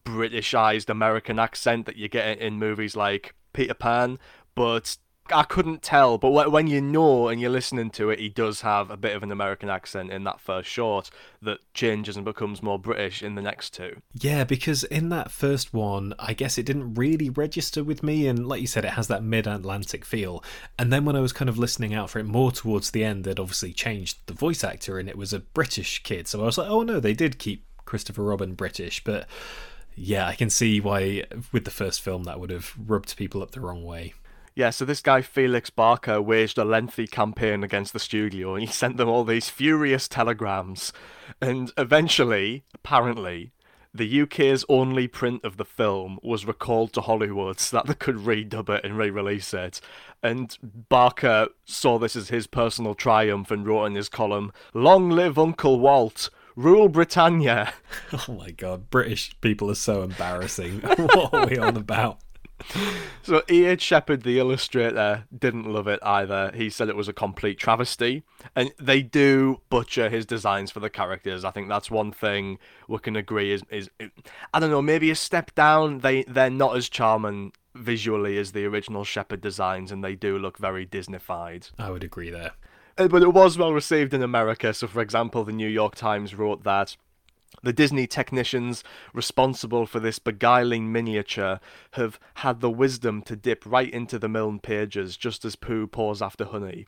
Britishized American accent that you get in movies like Peter Pan, but I couldn't tell. But when you know and you're listening to it, he does have a bit of an American accent in that first short that changes and becomes more British in the next two. Yeah, because in that first one, I guess it didn't really register with me, and like you said, it has that mid-Atlantic feel. And then when I was kind of listening out for it more towards the end, they'd obviously changed the voice actor, and it was a British kid. So I was like, oh no, they did keep Christopher Robin British, but yeah, I can see why with the first film that would have rubbed people up the wrong way. Yeah, so this guy Felix Barker waged a lengthy campaign against the studio and he sent them all these furious telegrams. And eventually, apparently, the UK's only print of the film was recalled to Hollywood so that they could redub it and re release it. And Barker saw this as his personal triumph and wrote in his column Long live Uncle Walt! Rule Britannia! Oh my god, British people are so embarrassing. what are we on about? So E.H. Shepard, the illustrator, didn't love it either. He said it was a complete travesty, and they do butcher his designs for the characters. I think that's one thing we can agree is is I don't know maybe a step down. They they're not as charming visually as the original Shepard designs, and they do look very Disneyfied. I would agree there. Uh, But it was well received in America. So, for example, the New York Times wrote that the Disney technicians responsible for this beguiling miniature have had the wisdom to dip right into the milne pages just as Pooh pours after honey.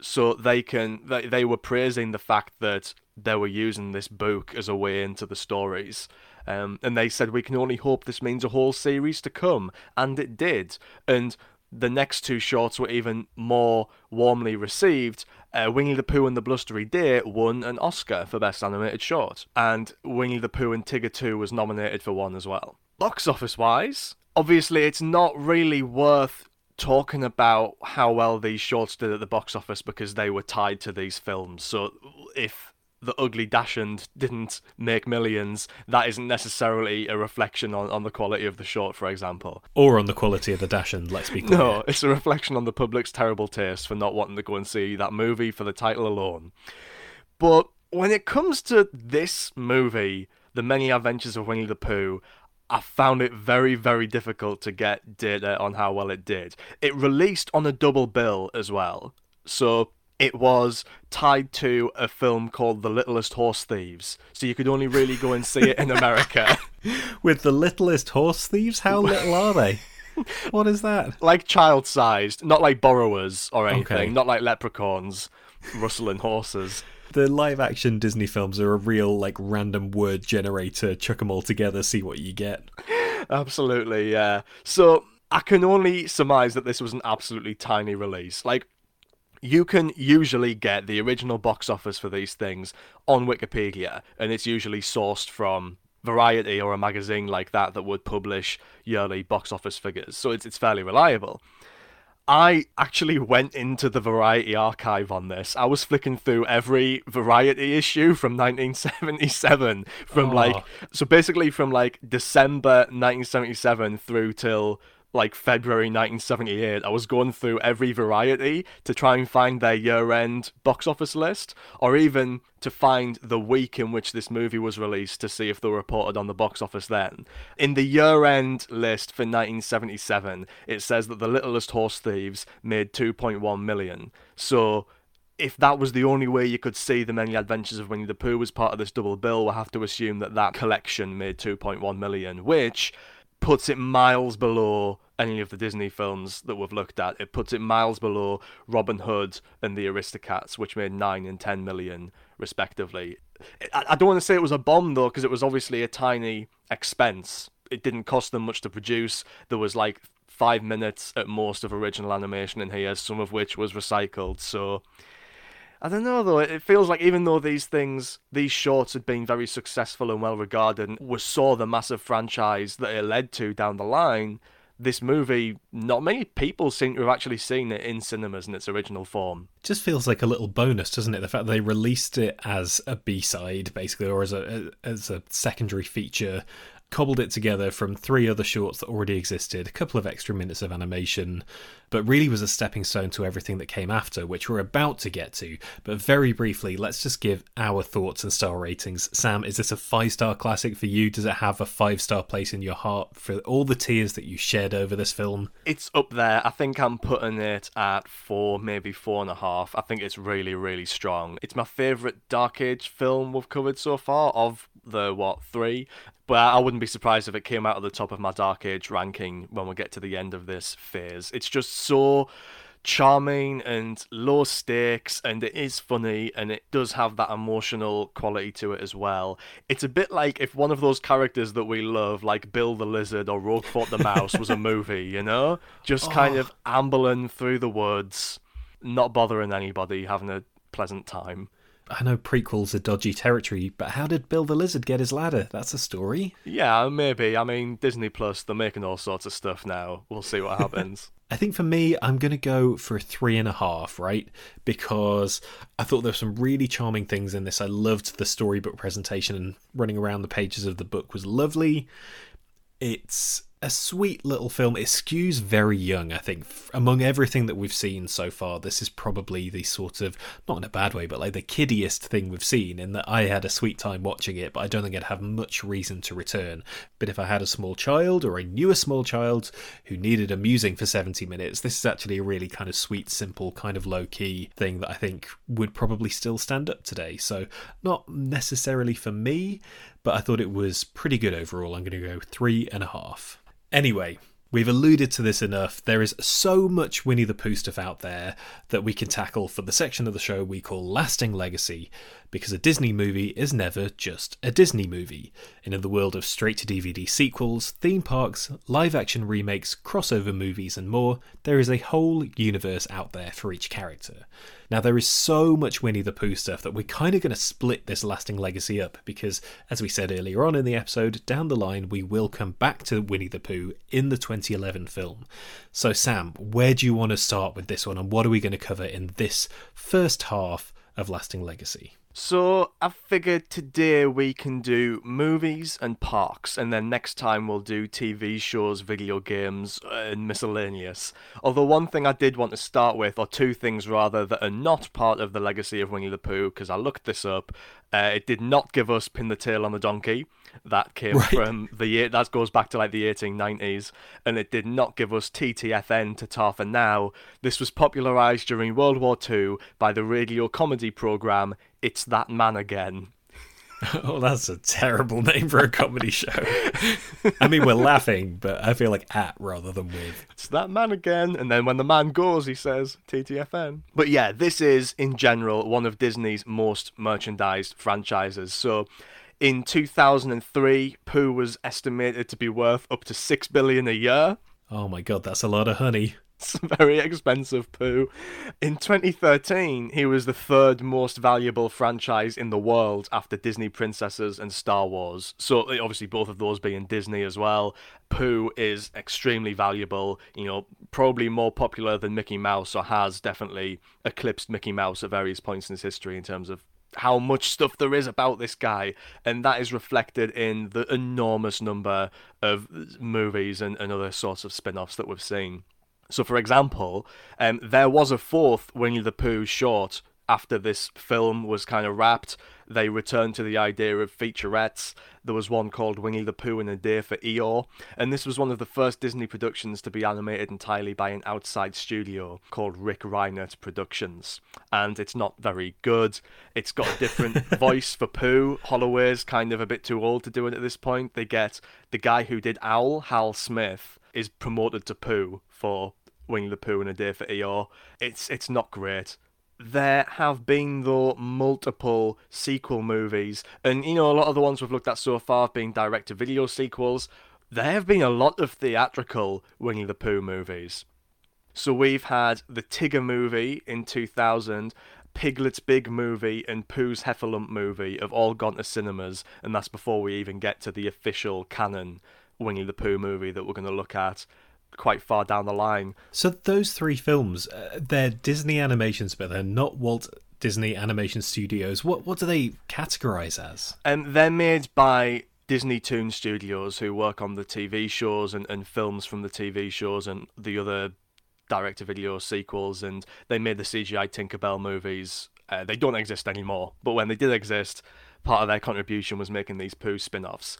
So they can they, they were praising the fact that they were using this book as a way into the stories. Um, and they said we can only hope this means a whole series to come, and it did. And the next two shorts were even more warmly received. Uh, Winnie the Pooh and the Blustery Day won an Oscar for Best Animated Short, and Winnie the Pooh and Tigger Too was nominated for one as well. Box office wise, obviously it's not really worth talking about how well these shorts did at the box office because they were tied to these films. So if the Ugly Dachshund didn't make millions, that isn't necessarily a reflection on, on the quality of the short, for example. Or on the quality of the Dachshund, let's be clear. No, it's a reflection on the public's terrible taste for not wanting to go and see that movie for the title alone. But when it comes to this movie, The Many Adventures of Winnie the Pooh, I found it very, very difficult to get data on how well it did. It released on a double bill as well. So it was tied to a film called The Littlest Horse Thieves. So you could only really go and see it in America. With the littlest horse thieves, how little are they? What is that? like child sized, not like borrowers or anything, Okay. not like leprechauns rustling horses. The live action Disney films are a real, like, random word generator. Chuck them all together, see what you get. Absolutely, yeah. So I can only surmise that this was an absolutely tiny release. Like, you can usually get the original box office for these things on Wikipedia, and it's usually sourced from Variety or a magazine like that that would publish yearly box office figures. So it's it's fairly reliable. I actually went into the Variety archive on this. I was flicking through every Variety issue from 1977 from Oh. like so basically from like December 1977 through till like February 1978. I was going through every Variety to try and find their year-end box office list or even to find the week in which this movie was released to see if they were reported on the box office then. In the year-end list for 1977, it says that The Littlest Horse Thieves made 2.1 million. So if that was the only way you could see the many adventures of Winnie the Pooh as part of this double bill, we'll have to assume that that collection made 2.1 million, which puts it miles below any of the Disney films that we've looked at. It puts it miles below Robin Hood and the Aristocats, which made 9 and 10 million, respectively. I, don't want to say it was a bomb, though, because it was obviously a tiny expense. It didn't cost them much to produce. There was like five minutes at most of original animation in here, some of which was recycled. So I don't know though. It feels like even though these things, these shorts had been very successful and well regarded, and was saw the massive franchise that it led to down the line, this movie, not many people seem to have actually seen it in cinemas in its original form. Just feels like a little bonus, doesn't it? The fact they released it as a B side, basically, or as a as a secondary feature cobbled it together from three other shorts that already existed, a couple of extra minutes of animation, but really was a stepping stone to everything that came after, which we're about to get to. But very briefly, let's just give our thoughts and star ratings. Sam, is this a five star classic for you? Does it have a five star place in your heart for all the tears that you shed over this film? It's up there. I think I'm putting it at four, maybe four and a half. I think it's really, really strong. It's my favourite Dark Age film we've covered so far of the what three but I wouldn't be surprised if it came out at the top of my Dark Age ranking when we get to the end of this phase. It's just so charming and low stakes and it is funny and it does have that emotional quality to it as well. It's a bit like if one of those characters that we love, like Bill the Lizard or Roquefort the Mouse, was a movie, you know? Just oh. kind of ambling through the woods, not bothering anybody, having a pleasant time. I know prequels are dodgy territory, but how did Bill the Lizard get his ladder? That's a story. Yeah, maybe. I mean, Disney Plus, they're making all sorts of stuff now. We'll see what happens. I think for me, I'm going to go for a three and a half, right? Because I thought there were some really charming things in this. I loved the storybook presentation and running around the pages of the book was lovely. It's a sweet little film. It skews very young, I think. Among everything that we've seen so far, this is probably the sort of, not in a bad way, but like the kiddiest thing we've seen, in that I had a sweet time watching it, but I don't think I'd have much reason to return. But if I had a small child, or I knew a small child who needed amusing for 70 minutes, this is actually a really kind of sweet, simple, kind of low key thing that I think would probably still stand up today. So, not necessarily for me, but I thought it was pretty good overall. I'm going to go three and a half. Anyway, We've alluded to this enough. There is so much Winnie the Pooh stuff out there that we can tackle for the section of the show we call Lasting Legacy, because a Disney movie is never just a Disney movie. And in the world of straight to DVD sequels, theme parks, live action remakes, crossover movies, and more, there is a whole universe out there for each character. Now, there is so much Winnie the Pooh stuff that we're kind of going to split this lasting legacy up because, as we said earlier on in the episode, down the line we will come back to Winnie the Pooh in the 2011 film. So, Sam, where do you want to start with this one and what are we going to cover in this first half of Lasting Legacy? So I figured today we can do movies and parks, and then next time we'll do TV shows, video games, and miscellaneous. Although one thing I did want to start with, or two things rather, that are not part of the legacy of Winnie the Pooh, because I looked this up. Uh, it did not give us Pin the Tail on the Donkey. That came right. from the year that goes back to like the 1890s, and it did not give us TTFN to Tar for Now. This was popularized during World War II by the radio comedy program It's That Man Again. oh, that's a terrible name for a comedy show. I mean, we're laughing, but I feel like at rather than with. It's that man again. And then when the man goes, he says TTFN. But yeah, this is, in general, one of Disney's most merchandised franchises. So in 2003, Pooh was estimated to be worth up to 6 billion a year. Oh my god, that's a lot of honey. It's very expensive Pooh. In 2013, he was the third most valuable franchise in the world after Disney Princesses and Star Wars. So eh, obviously both of those being Disney as well. Pooh is extremely valuable, you know, probably more popular than Mickey Mouse or has definitely eclipsed Mickey Mouse at various points in his history in terms of how much stuff there is about this guy, and that is reflected in the enormous number of movies and, and other sorts of spin offs that we've seen. So, for example, um, there was a fourth Winnie the Pooh short after this film was kind of wrapped, they returned to the idea of featurettes. There was one called Winnie the Pooh and a Day for Eeyore, and this was one of the first Disney productions to be animated entirely by an outside studio called Rick Reinert Productions. And it's not very good. It's got a different voice for Pooh. Holloway's kind of a bit too old to do it at this point. They get the guy who did Owl, Hal Smith, is promoted to Pooh for Winnie the Pooh and a Day for Eeyore. It's it's not great there have been though multiple sequel movies, and you know a lot of the ones we've looked at so far have been direct-to-video sequels. There have been a lot of theatrical Winnie the Pooh movies. So we've had the Tigger movie in 2000, Piglet's Big movie, and Pooh's Heffalump movie have all gone to cinemas, and that's before we even get to the official canon Winnie the Pooh movie that we're going to look at quite far down the line. So those three films, uh, they're Disney animations, but they're not Walt Disney Animation Studios. What what do they categorize as? And um, they're made by Disney Toon Studios, who work on the TV shows and, and films from the TV shows and the other direct-to-video sequels. And they made the CGI Tinkerbell movies. Uh, they don't exist anymore, but when they did exist, part of their contribution was making these Pooh spin-offs.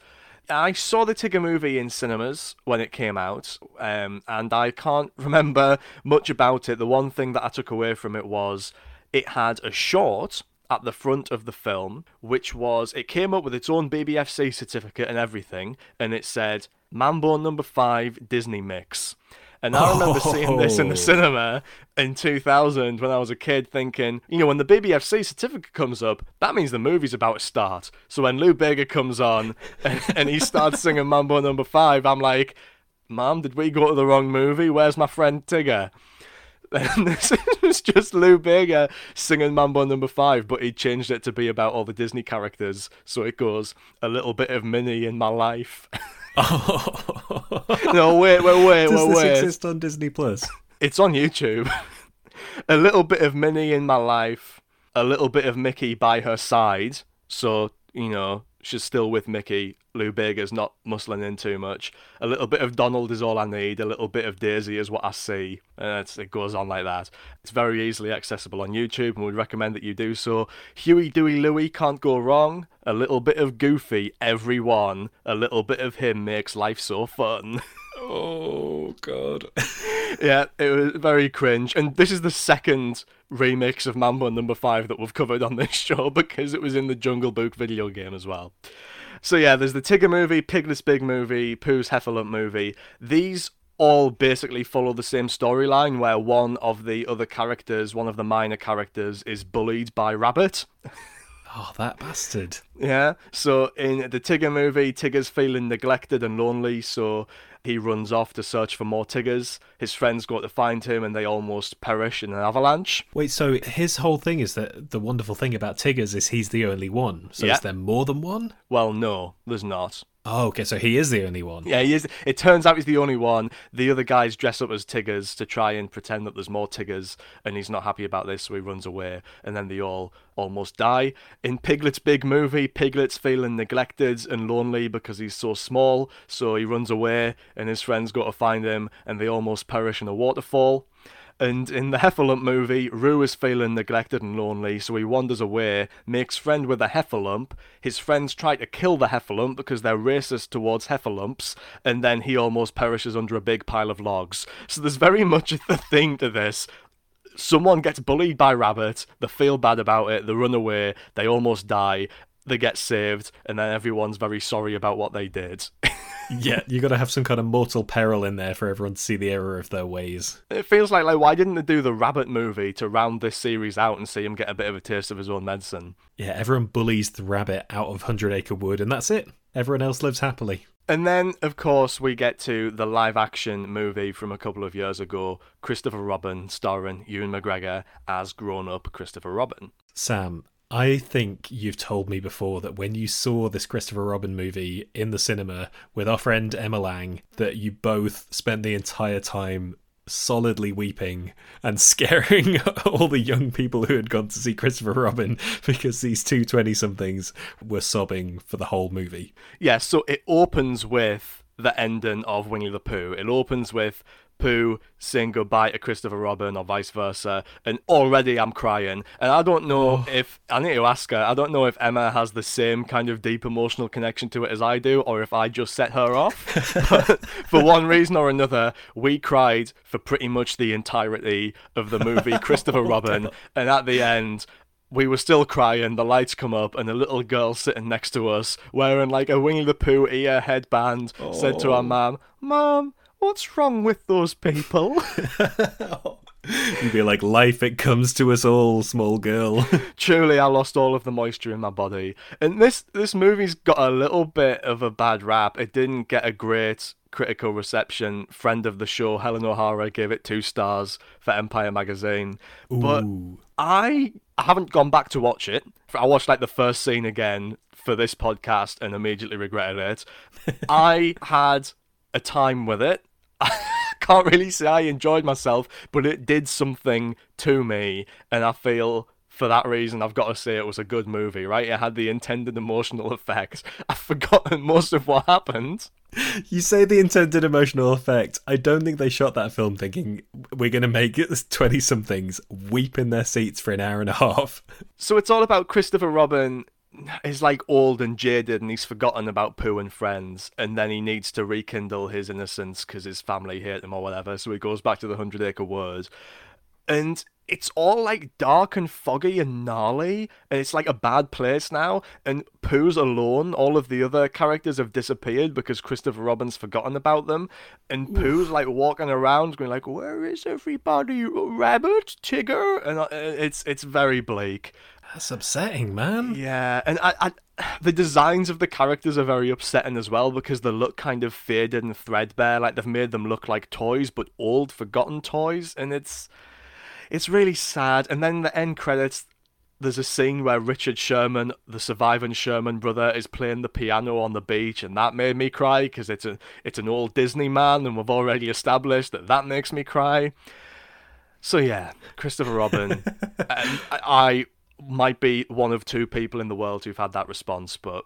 I saw the Tigger movie in cinemas when it came out, um, and I can't remember much about it. The one thing that I took away from it was it had a short at the front of the film, which was it came up with its own BBFC certificate and everything, and it said Mambo Number Five Disney Mix. And I remember oh. seeing this in the oh. cinema in 2000 when I was a kid thinking, you know, when the BBFC certificate comes up, that means the movie's about to start. So when Lou Bega comes on and, and he starts singing Mambo number five, I'm like, Mom, did we go to the wrong movie? Where's my friend Tigger? And this is just Lou Bega singing Mambo number five, but he changed it to be about all the Disney characters. So it goes, a little bit of Minnie in my life. Oh. no, wait, wait, wait, Does wait, this wait. exist on Disney Plus? It's on YouTube. a little bit of Minnie in my life, a little bit of Mickey by her side. So, you know, she's still with Mickey. Lou Bega's not muscling in too much. A little bit of Donald is all I need. A little bit of Daisy is what I see. Uh, and it goes on like that. It's very easily accessible on YouTube, and we'd recommend that you do so. Huey, Dewey, Louie can't go wrong. A little bit of Goofy, everyone. A little bit of him makes life so fun. Oh god. yeah, it was very cringe. And this is the second remix of Mambo number five that we've covered on this show because it was in the Jungle Book video game as well. So yeah, there's the Tigger movie, Piglet's Big movie, Pooh's Heffalump movie. These all basically follow the same storyline where one of the other characters, one of the minor characters, is bullied by Rabbit. Oh, that bastard. Yeah. So in the Tigger movie, Tigger's feeling neglected and lonely, so he runs off to search for more Tiggers. His friends go to find him and they almost perish in an avalanche. Wait, so his whole thing is that the wonderful thing about Tiggers is he's the only one. So yeah. is there more than one? Well, no, there's not. Oh, okay, so he is the only one. Yeah, he is. It turns out he's the only one. The other guys dress up as Tiggers to try and pretend that there's more Tiggers, and he's not happy about this, so he runs away, and then they all almost die. In Piglet's big movie, Piglet's feeling neglected and lonely because he's so small, so he runs away, and his friends go to find him, and they almost perish in a waterfall. And in the Heffalump movie, Roo is feeling neglected and lonely, so he wanders away, makes friend with a Heffalump. His friends try to kill the Heffalump because they're racist towards Heffalumps, and then he almost perishes under a big pile of logs. So there's very much a thing to this someone gets bullied by Rabbit, they feel bad about it, they run away, they almost die, they get saved, and then everyone's very sorry about what they did. yeah, you got to have some kind of mortal peril in there for everyone to see the error of their ways. It feels like like why didn't they do the rabbit movie to round this series out and see him get a bit of a taste of his own medicine? Yeah, everyone bullies the rabbit out of Hundred Acre Wood, and that's it. Everyone else lives happily. And then, of course, we get to the live action movie from a couple of years ago Christopher Robin, starring Ewan McGregor as grown up Christopher Robin. Sam, I think you've told me before that when you saw this Christopher Robin movie in the cinema with our friend Emma Lang, that you both spent the entire time solidly weeping and scaring all the young people who had gone to see Christopher Robin because these two 20 somethings were sobbing for the whole movie. Yeah, so it opens with the ending of Winnie the Pooh. It opens with Pooh saying goodbye to Christopher Robin or vice versa, and already I'm crying. And I don't know oh. if I need to ask her. I don't know if Emma has the same kind of deep emotional connection to it as I do, or if I just set her off. but for one reason or another, we cried for pretty much the entirety of the movie Christopher oh, Robin, and at the end. We were still crying, the lights come up, and a little girl sitting next to us, wearing like a Winnie the Pooh ear headband, said to our oh. mum, Mum, what's wrong with those people? You'd be like, life, it comes to us all, small girl. Truly, I lost all of the moisture in my body. And this this movie's got a little bit of a bad rap. It didn't get a great critical reception. Friend of the show, Helen O'Hara, gave it two stars for Empire magazine. But I haven't gone back to watch it. I watched like the first scene again for this podcast and immediately regretted it. I had a time with it. can't really say I enjoyed myself, but it did something to me, and I feel for that reason I've got to say it was a good movie, right? It had the intended emotional effect. I've forgotten most of what happened. You say the intended emotional effect. I don't think they shot that film thinking we're going to make it 20 somethings weep in their seats for an hour and a half. So it's all about Christopher Robin is like old and jaded and he's forgotten about Pooh and friends and then he needs to rekindle his innocence because his family hate him or whatever so he goes back to the Hundred Acre woods and it's all like dark and foggy and gnarly and it's like a bad place now and Pooh's alone. All of the other characters have disappeared because Christopher Robin's forgotten about them and Pooh's like walking around going like where is everybody? Rabbit? Tigger? And uh, it's it's very bleak That's upsetting, man. yeah, and I, I, the designs of the characters are very upsetting as well because they look kind of faded and threadbare. Like they've made them look like toys, but old, forgotten toys, and it's, it's really sad. And then the end credits, there's a scene where Richard Sherman, the surviving Sherman brother, is playing the piano on the beach, and that made me cry because it's a, it's an old Disney man, and we've already established that that makes me cry. So yeah, Christopher Robin, and I, I might be one of two people in the world who've had that response, but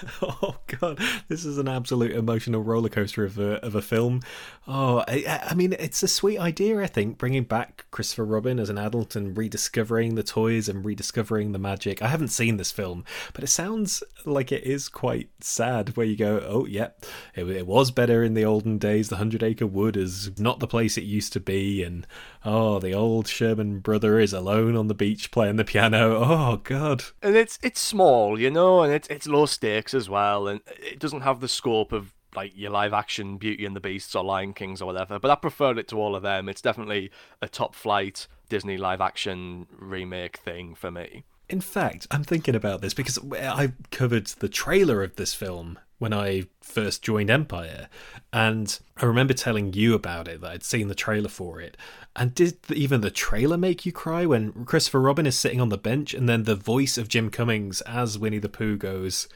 Oh god, this is an absolute emotional roller coaster of a of a film. Oh, I, I mean, it's a sweet idea. I think bringing back Christopher Robin as an adult and rediscovering the toys and rediscovering the magic. I haven't seen this film, but it sounds like it is quite sad. Where you go, oh yep, it, it was better in the olden days. The Hundred Acre Wood is not the place it used to be, and oh, the old Sherman brother is alone on the beach playing the piano. I know, oh god. and it's it's small, you know, and it's it's low stakes as well, and it doesn't have the scope of like your live action Beauty and the Beasts or Lion Kings or whatever. But I preferred it to all of them. It's definitely a top flight Disney live action remake thing for me. In fact, I'm thinking about this because I covered the trailer of this film when I first joined Empire, and I remember telling you about it that I'd seen the trailer for it. And did even the trailer make you cry when Christopher Robin is sitting on the bench and then the voice of Jim Cummings as Winnie the Pooh goes,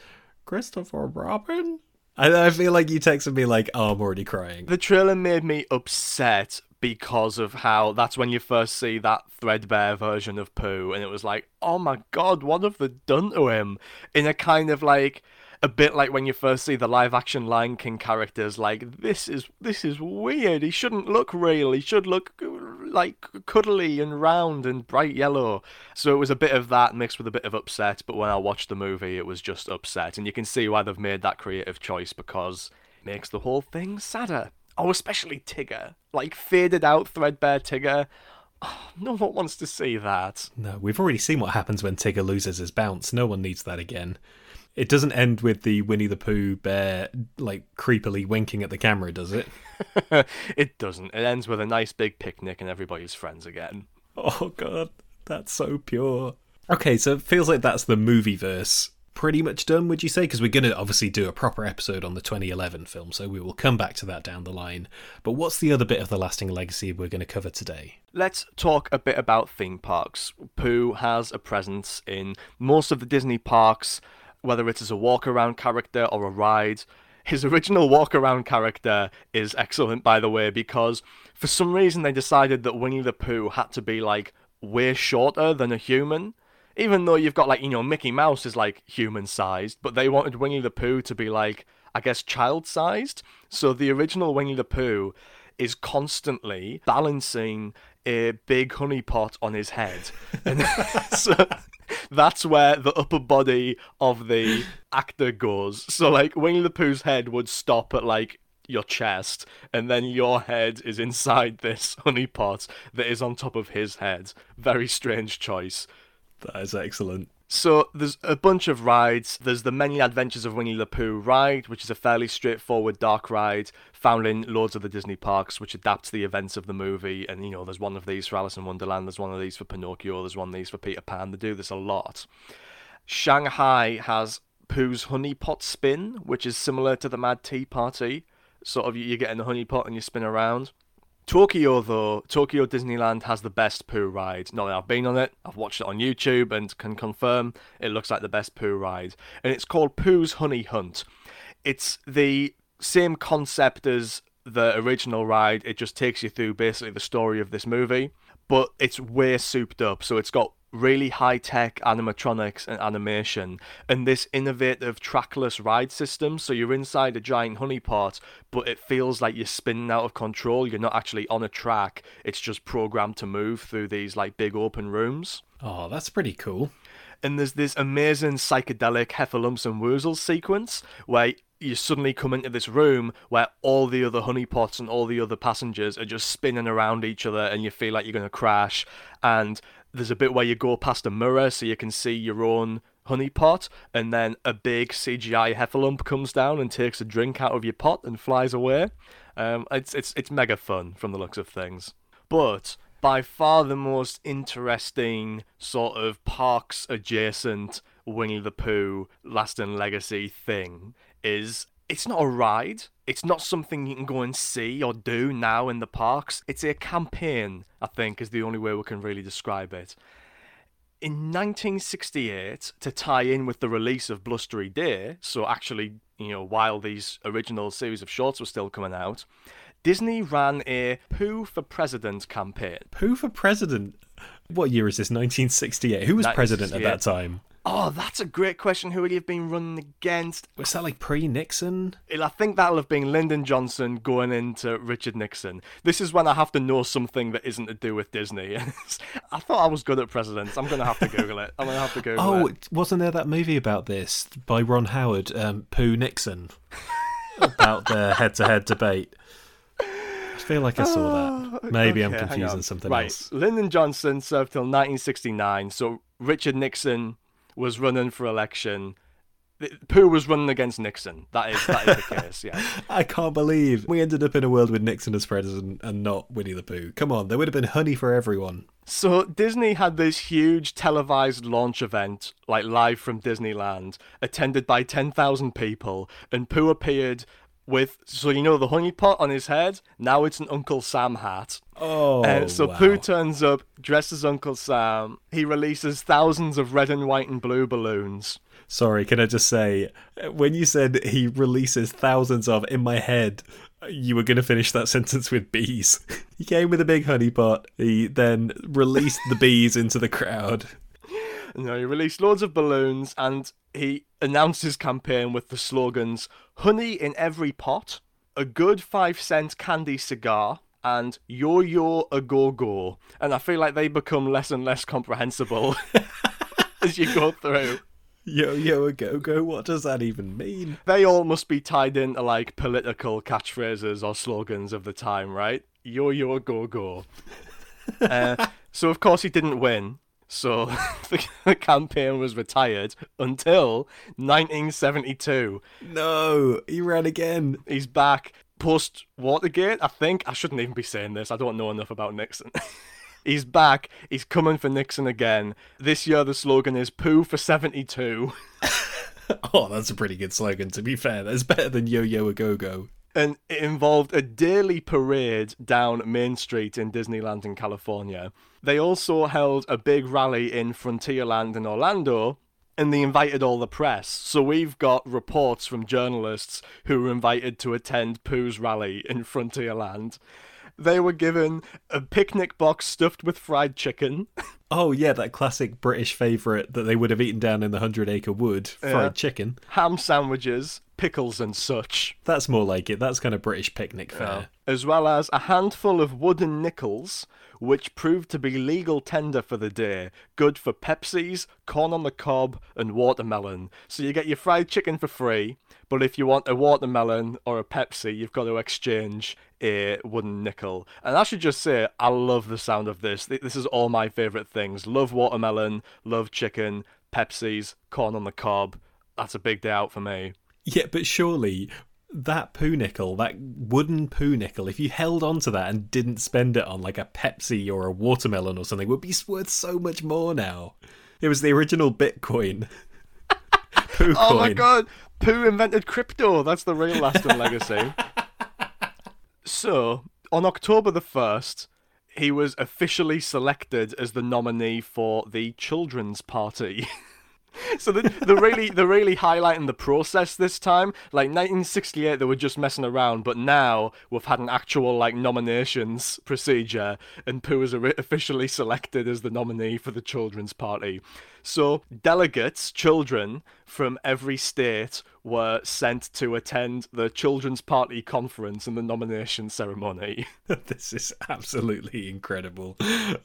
Christopher Robin? I, I feel like you texted me like, "Oh, I'm already crying." The trailer made me upset because of how that's when you first see that threadbare version of Pooh, and it was like, oh my god, what have they done to him? In a kind of like a bit like when you first see the live action Lion King characters, like this is this is weird. He shouldn't look real. He should look like cuddly and round and bright yellow. So it was a bit of that mixed with a bit of upset. But when I watched the movie, it was just upset, and you can see why they've made that creative choice because it makes the whole thing sadder. Oh, especially Tigger, like faded out threadbare Tigger. Oh, no one wants to see that. No, we've already seen what happens when Tigger loses his bounce. No one needs that again. It doesn't end with the Winnie the Pooh bear like creepily winking at the camera, does it? it doesn't. It ends with a nice big picnic and everybody's friends again. Oh god, that's so pure. Okay, so it feels like that's the movie verse pretty much done, would you say? Because we're going to obviously do a proper episode on the 2011 film, so we will come back to that down the line. But what's the other bit of the lasting legacy we're going to cover today? Let's talk a bit about theme parks. Pooh has a presence in most of the Disney parks, whether it is a walk around character or a ride. His original walk around character is excellent, by the way, because for some reason they decided that Winnie the Pooh had to be like way shorter than a human. Even though you've got like, you know, Mickey Mouse is like human sized, but they wanted Winnie the Pooh to be like, I guess, child sized. So the original Winnie the Pooh is constantly balancing a big honey pot on his head. And so that's where the upper body of the actor goes. So like Winnie the Pooh's head would stop at like your chest, and then your head is inside this honey pot that is on top of his head. Very strange choice. That is excellent. So there's a bunch of rides. There's the Many Adventures of Winnie the Pooh ride, which is a fairly straightforward dark ride found in loads of the Disney parks, which adapts the events of the movie. And you know, there's one of these for Alice in Wonderland, there's one of these for Pinocchio, there's one of these for Peter Pan. They do this a lot. Shanghai has Pooh's Honey Pot Spin, which is similar to the Mad Tea Party. Sort of, you get in the honey pot and you spin around. Tokyo, though, Tokyo Disneyland has the best Pooh ride. Not that I've been on it, I've watched it on YouTube and can confirm it looks like the best Pooh ride. And it's called Pooh's Honey Hunt. It's the same concept as the original ride, it just takes you through basically the story of this movie, but it's way souped up. So it's got really high tech animatronics and animation, and this innovative trackless ride system. So you're inside a giant honeypot, but it feels like you're spinning out of control. You're not actually on a track, it's just programmed to move through these like big open rooms. Oh, that's pretty cool. And there's this amazing psychedelic Heffalumps and Woozles sequence where you suddenly come into this room where all the other honeypots and all the other passengers are just spinning around each other and you feel like you're going to crash. And there's a bit where you go past a mirror so you can see your own honey pot, and then a big CGI heffalump comes down and takes a drink out of your pot and flies away. Um, it's it's it's mega fun from the looks of things, but by far the most interesting sort of parks adjacent Winnie the Pooh lasting legacy thing is it's not a ride. It's not something you can go and see or do now in the parks. It's a campaign, I think, is the only way we can really describe it. In 1968, to tie in with the release of Blustery Day, so actually, you know, while these original series of shorts were still coming out, Disney ran a Pooh for President campaign. Pooh for President? What year is this? 1968. Who was president at that time? Oh, that's a great question. Who would he have been running against? Was that like pre Nixon? I think that'll have been Lyndon Johnson going into Richard Nixon. This is when I have to know something that isn't to do with Disney. I thought I was good at presidents. I'm going to have to Google it. I'm going to have to Google oh, it. wasn't there that movie about this by Ron Howard, um, Pooh Nixon, about the head to head debate? I feel like I saw that. Ah, Maybe okay, I'm confusing something right. else. Lyndon Johnson served till 1969, so Richard Nixon was running for election. Pooh was running against Nixon. That is that is the case. Yeah. I can't believe we ended up in a world with Nixon as president and not Winnie the Pooh. Come on, there would have been honey for everyone. So Disney had this huge televised launch event, like live from Disneyland, attended by ten thousand people, and Pooh appeared with so you know the honey pot on his head. Now it's an Uncle Sam hat. Oh, uh, so wow. Pooh turns up dressed as Uncle Sam. He releases thousands of red and white and blue balloons. Sorry, can I just say, when you said he releases thousands of, in my head, you were going to finish that sentence with bees. he came with a big honey pot. He then released the bees into the crowd. No, he released loads of balloons and he announced his campaign with the slogans Honey in every pot, a good five cent candy cigar, and Yo Yo a Go Go. And I feel like they become less and less comprehensible as you go through. Yo yo a go go, what does that even mean? They all must be tied into like political catchphrases or slogans of the time, right? Yo yo a go go. uh, so of course he didn't win, so the campaign was retired until 1972. No, he ran again. He's back post Watergate, I think. I shouldn't even be saying this. I don't know enough about Nixon. He's back. He's coming for Nixon again. This year the slogan is Pooh for 72. oh, that's a pretty good slogan, to be fair. That's better than Yo Yo a Go Go and it involved a daily parade down Main Street in Disneyland in California. They also held a big rally in Frontierland in Orlando, and they invited all the press. So we've got reports from journalists who were invited to attend Pooh's rally in Frontierland. They were given a picnic box stuffed with fried chicken. Oh yeah, that classic British favourite that they would have eaten down in the Hundred Acre Wood, fried yeah. chicken, ham sandwiches, pickles and such. That's more like it. That's kind of British picnic fare. As well as a handful of wooden nickels, which proved to be legal tender for the day. Good for Pepsis, corn on the cob, and watermelon. So you get your fried chicken for free, but if you want a watermelon or a Pepsi, you've got to exchange a wooden nickel. And I should just say, I love the sound of this. This is all my favourite things. Love watermelon, love chicken, Pepsis, corn on the cob. That's a big day out for me. Yeah, but surely that Pooh nickel, that wooden Pooh nickel, if you held on to that and didn't spend it on like a Pepsi or a watermelon or something, would be worth so much more now. It was the original Bitcoin. Pooh oh coin. my god, Pooh invented crypto. That's the real lasting legacy. So, on October the 1st, he was officially selected as the nominee for the Children's Party. so the, they're really they're really highlighting the process this time. Like 1968, they were just messing around, but now we've had an actual like nominations procedure, and Pooh is officially selected as the nominee for the Children's Party. So delegates, children from every state, were sent to attend the Children's Party conference and the nomination ceremony. this is absolutely incredible.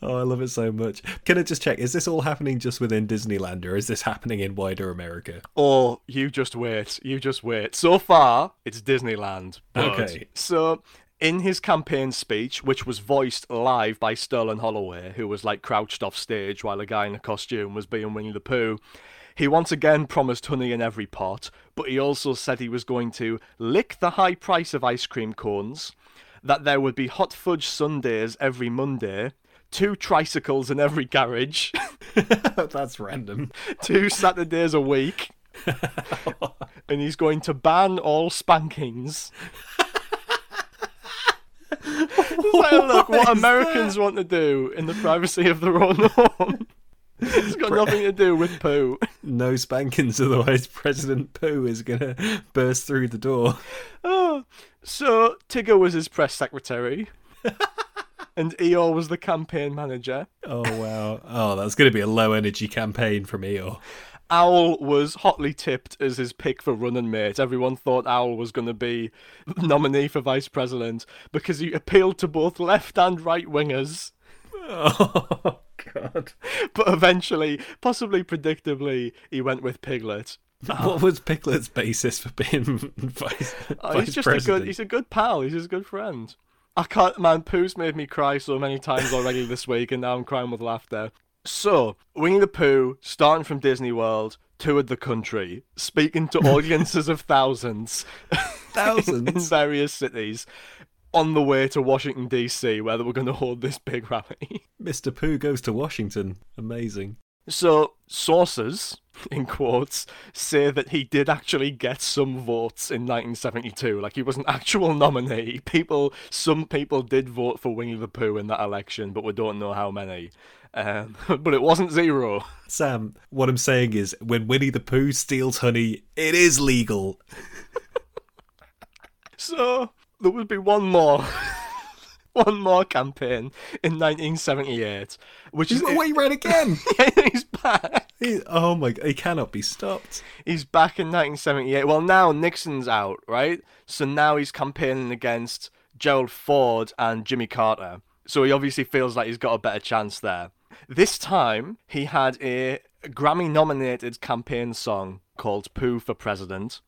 Oh, I love it so much. Can I just check? Is this all happening just within Disneyland, or is this happening in wider America? Oh, you just wait. You just wait. So far, it's Disneyland. Okay. So in his campaign speech, which was voiced live by Sterling Holloway, who was like crouched off stage while a guy in a costume was being Winnie the Pooh, he once again promised honey in every pot, but he also said he was going to lick the high price of ice cream cones, that there would be hot fudge sundaes every Monday, two tricycles in every garage. That's random. two Saturdays a week. and he's going to ban all spankings like, look, what, what Americans that? want to do in the privacy of their own home. it's got nothing to do with Pooh. No spankings, otherwise President Pooh is gonna burst through the door. Oh, so Tigger was his press secretary, and Eeyore was the campaign manager. Oh wow! Oh, that's gonna be a low energy campaign from Eeyore. Owl was hotly tipped as his pick for running mate. Everyone thought Owl was going to be nominee for vice president because he appealed to both left and right wingers. Oh God! But eventually, possibly predictably, he went with Piglet. What was Piglet's basis for being vice, oh, vice he's just president? a good. He's a good pal. He's a good friend. I can't, man. Pooh's made me cry so many times already this week, and now I'm crying with laughter. So, Winnie the Pooh, starting from Disney World, toured the country, speaking to audiences of thousands, thousands in various cities, on the way to Washington D.C., where they were going to hold this big rally. Mr. Pooh goes to Washington. Amazing. So, sources, in quotes, say that he did actually get some votes in 1972. Like, he was an actual nominee. People, some people did vote for Winnie the Pooh in that election, but we don't know how many. Um, but it wasn't zero. Sam, what I'm saying is, when Winnie the Pooh steals honey, it is legal. so there would be one more. one more campaign in 1978, which he's is way right again. yeah, he's back. He, oh my! God, he cannot be stopped. He's back in 1978. Well, now Nixon's out, right? So now he's campaigning against Gerald Ford and Jimmy Carter. So he obviously feels like he's got a better chance there. This time, he had a Grammy nominated campaign song called Pooh for President.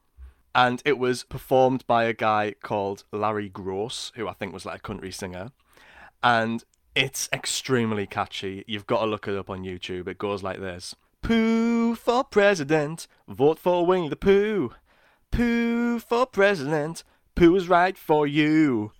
And it was performed by a guy called Larry Groce, who I think was like a country singer. And it's extremely catchy. You've got to look it up on YouTube. It goes like this Pooh for president, vote for Winnie the Pooh. Pooh for president, Pooh is right for you.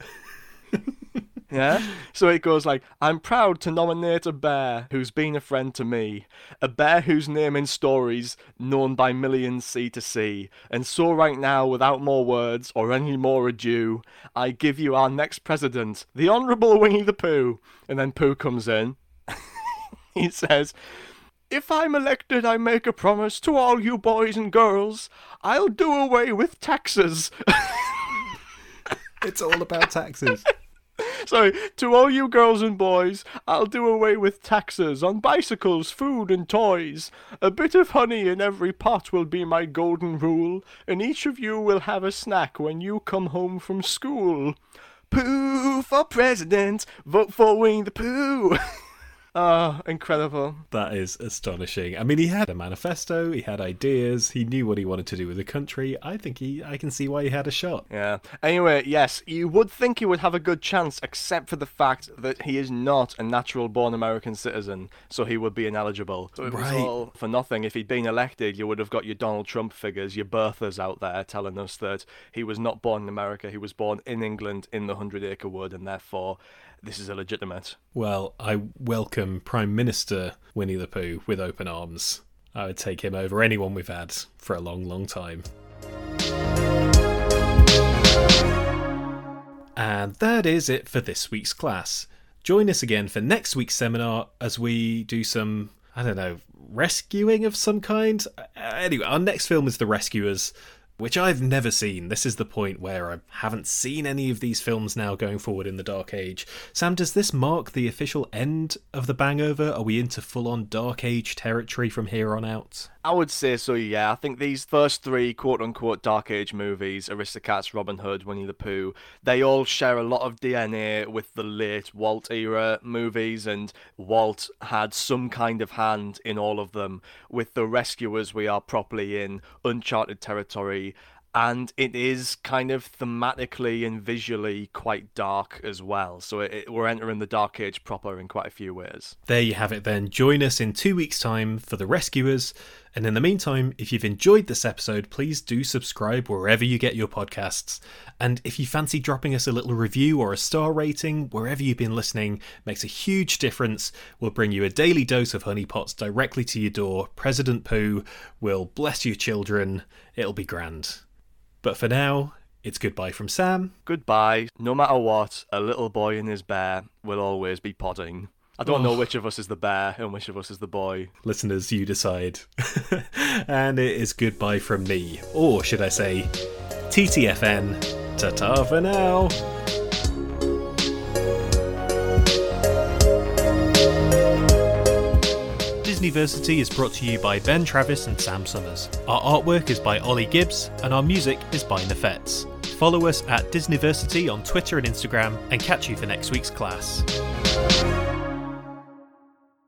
Yeah? So it goes like, I'm proud to nominate a bear who's been a friend to me. A bear whose name in stories known by millions sea to sea. And so right now, without more words or any more ado, I give you our next president, the Honourable Winnie the Pooh. And then Pooh comes in. he says, if I'm elected, I make a promise to all you boys and girls. I'll do away with taxes. it's all about taxes. Sorry, to all you girls and boys, I'll do away with taxes on bicycles, food, and toys. A bit of honey in every pot will be my golden rule, and each of you will have a snack when you come home from school. Pooh for president, vote for Wing the Pooh. Ah, incredible. That is astonishing. I mean, he had a manifesto, he had ideas, he knew what he wanted to do with the country. I think he, I can see why he had a shot. Yeah. Anyway, yes, you would think he would have a good chance, except for the fact that he is not a natural born American citizen, so he would be ineligible. So it was Right. all for nothing. If he'd been elected, you would have got your Donald Trump figures, your birthers out there telling us that he was not born in America, he was born in England in the Hundred Acre Wood, and therefore this is a illegitimate. Well, I welcome Prime Minister Winnie the Pooh with open arms. I would take him over anyone we've had for a long, long time. And that is it for this week's class. Join us again for next week's seminar as we do some, I don't know, rescuing of some kind. Uh, Anyway, our next film is The Rescuers, which I've never seen. This is the point where I haven't seen any of these films now going forward in the Dark Age. Sam, does this mark the official end of the Bangover? Are we into full on Dark Age territory from here on out? I would say so, yeah. I think these first three quote unquote Dark Age movies Aristocats, Robin Hood, Winnie the Pooh they all share a lot of DNA with the late Walt era movies, and Walt had some kind of hand in all of them. With The Rescuers, we are properly in uncharted territory. And it is kind of thematically and visually quite dark as well. So it, it- we're entering the Dark Age proper in quite a few ways. There you have it then. Join us in two weeks' time for The Rescuers. And in the meantime, if you've enjoyed this episode, please do subscribe wherever you get your podcasts. And if you fancy dropping us a little review or a star rating, wherever you've been listening, makes a huge difference. We'll bring you a daily dose of honeypots directly to your door. President Pooh will bless your children. It'll be grand. But for now, it's goodbye from Sam. Goodbye. No matter what, a little boy and his bear will always be podding. I don't know oh. which of us is the bear and which of us is the boy. Listeners, you decide. and it is goodbye from me. Or should I say, TTFN. Ta ta for now. Disneyversity is brought to you by Ben Travis and Sam Summers. Our artwork is by Ollie Gibbs, and our music is by Nefets. Follow us at Disneyversity on Twitter and Instagram, and catch you for next week's class.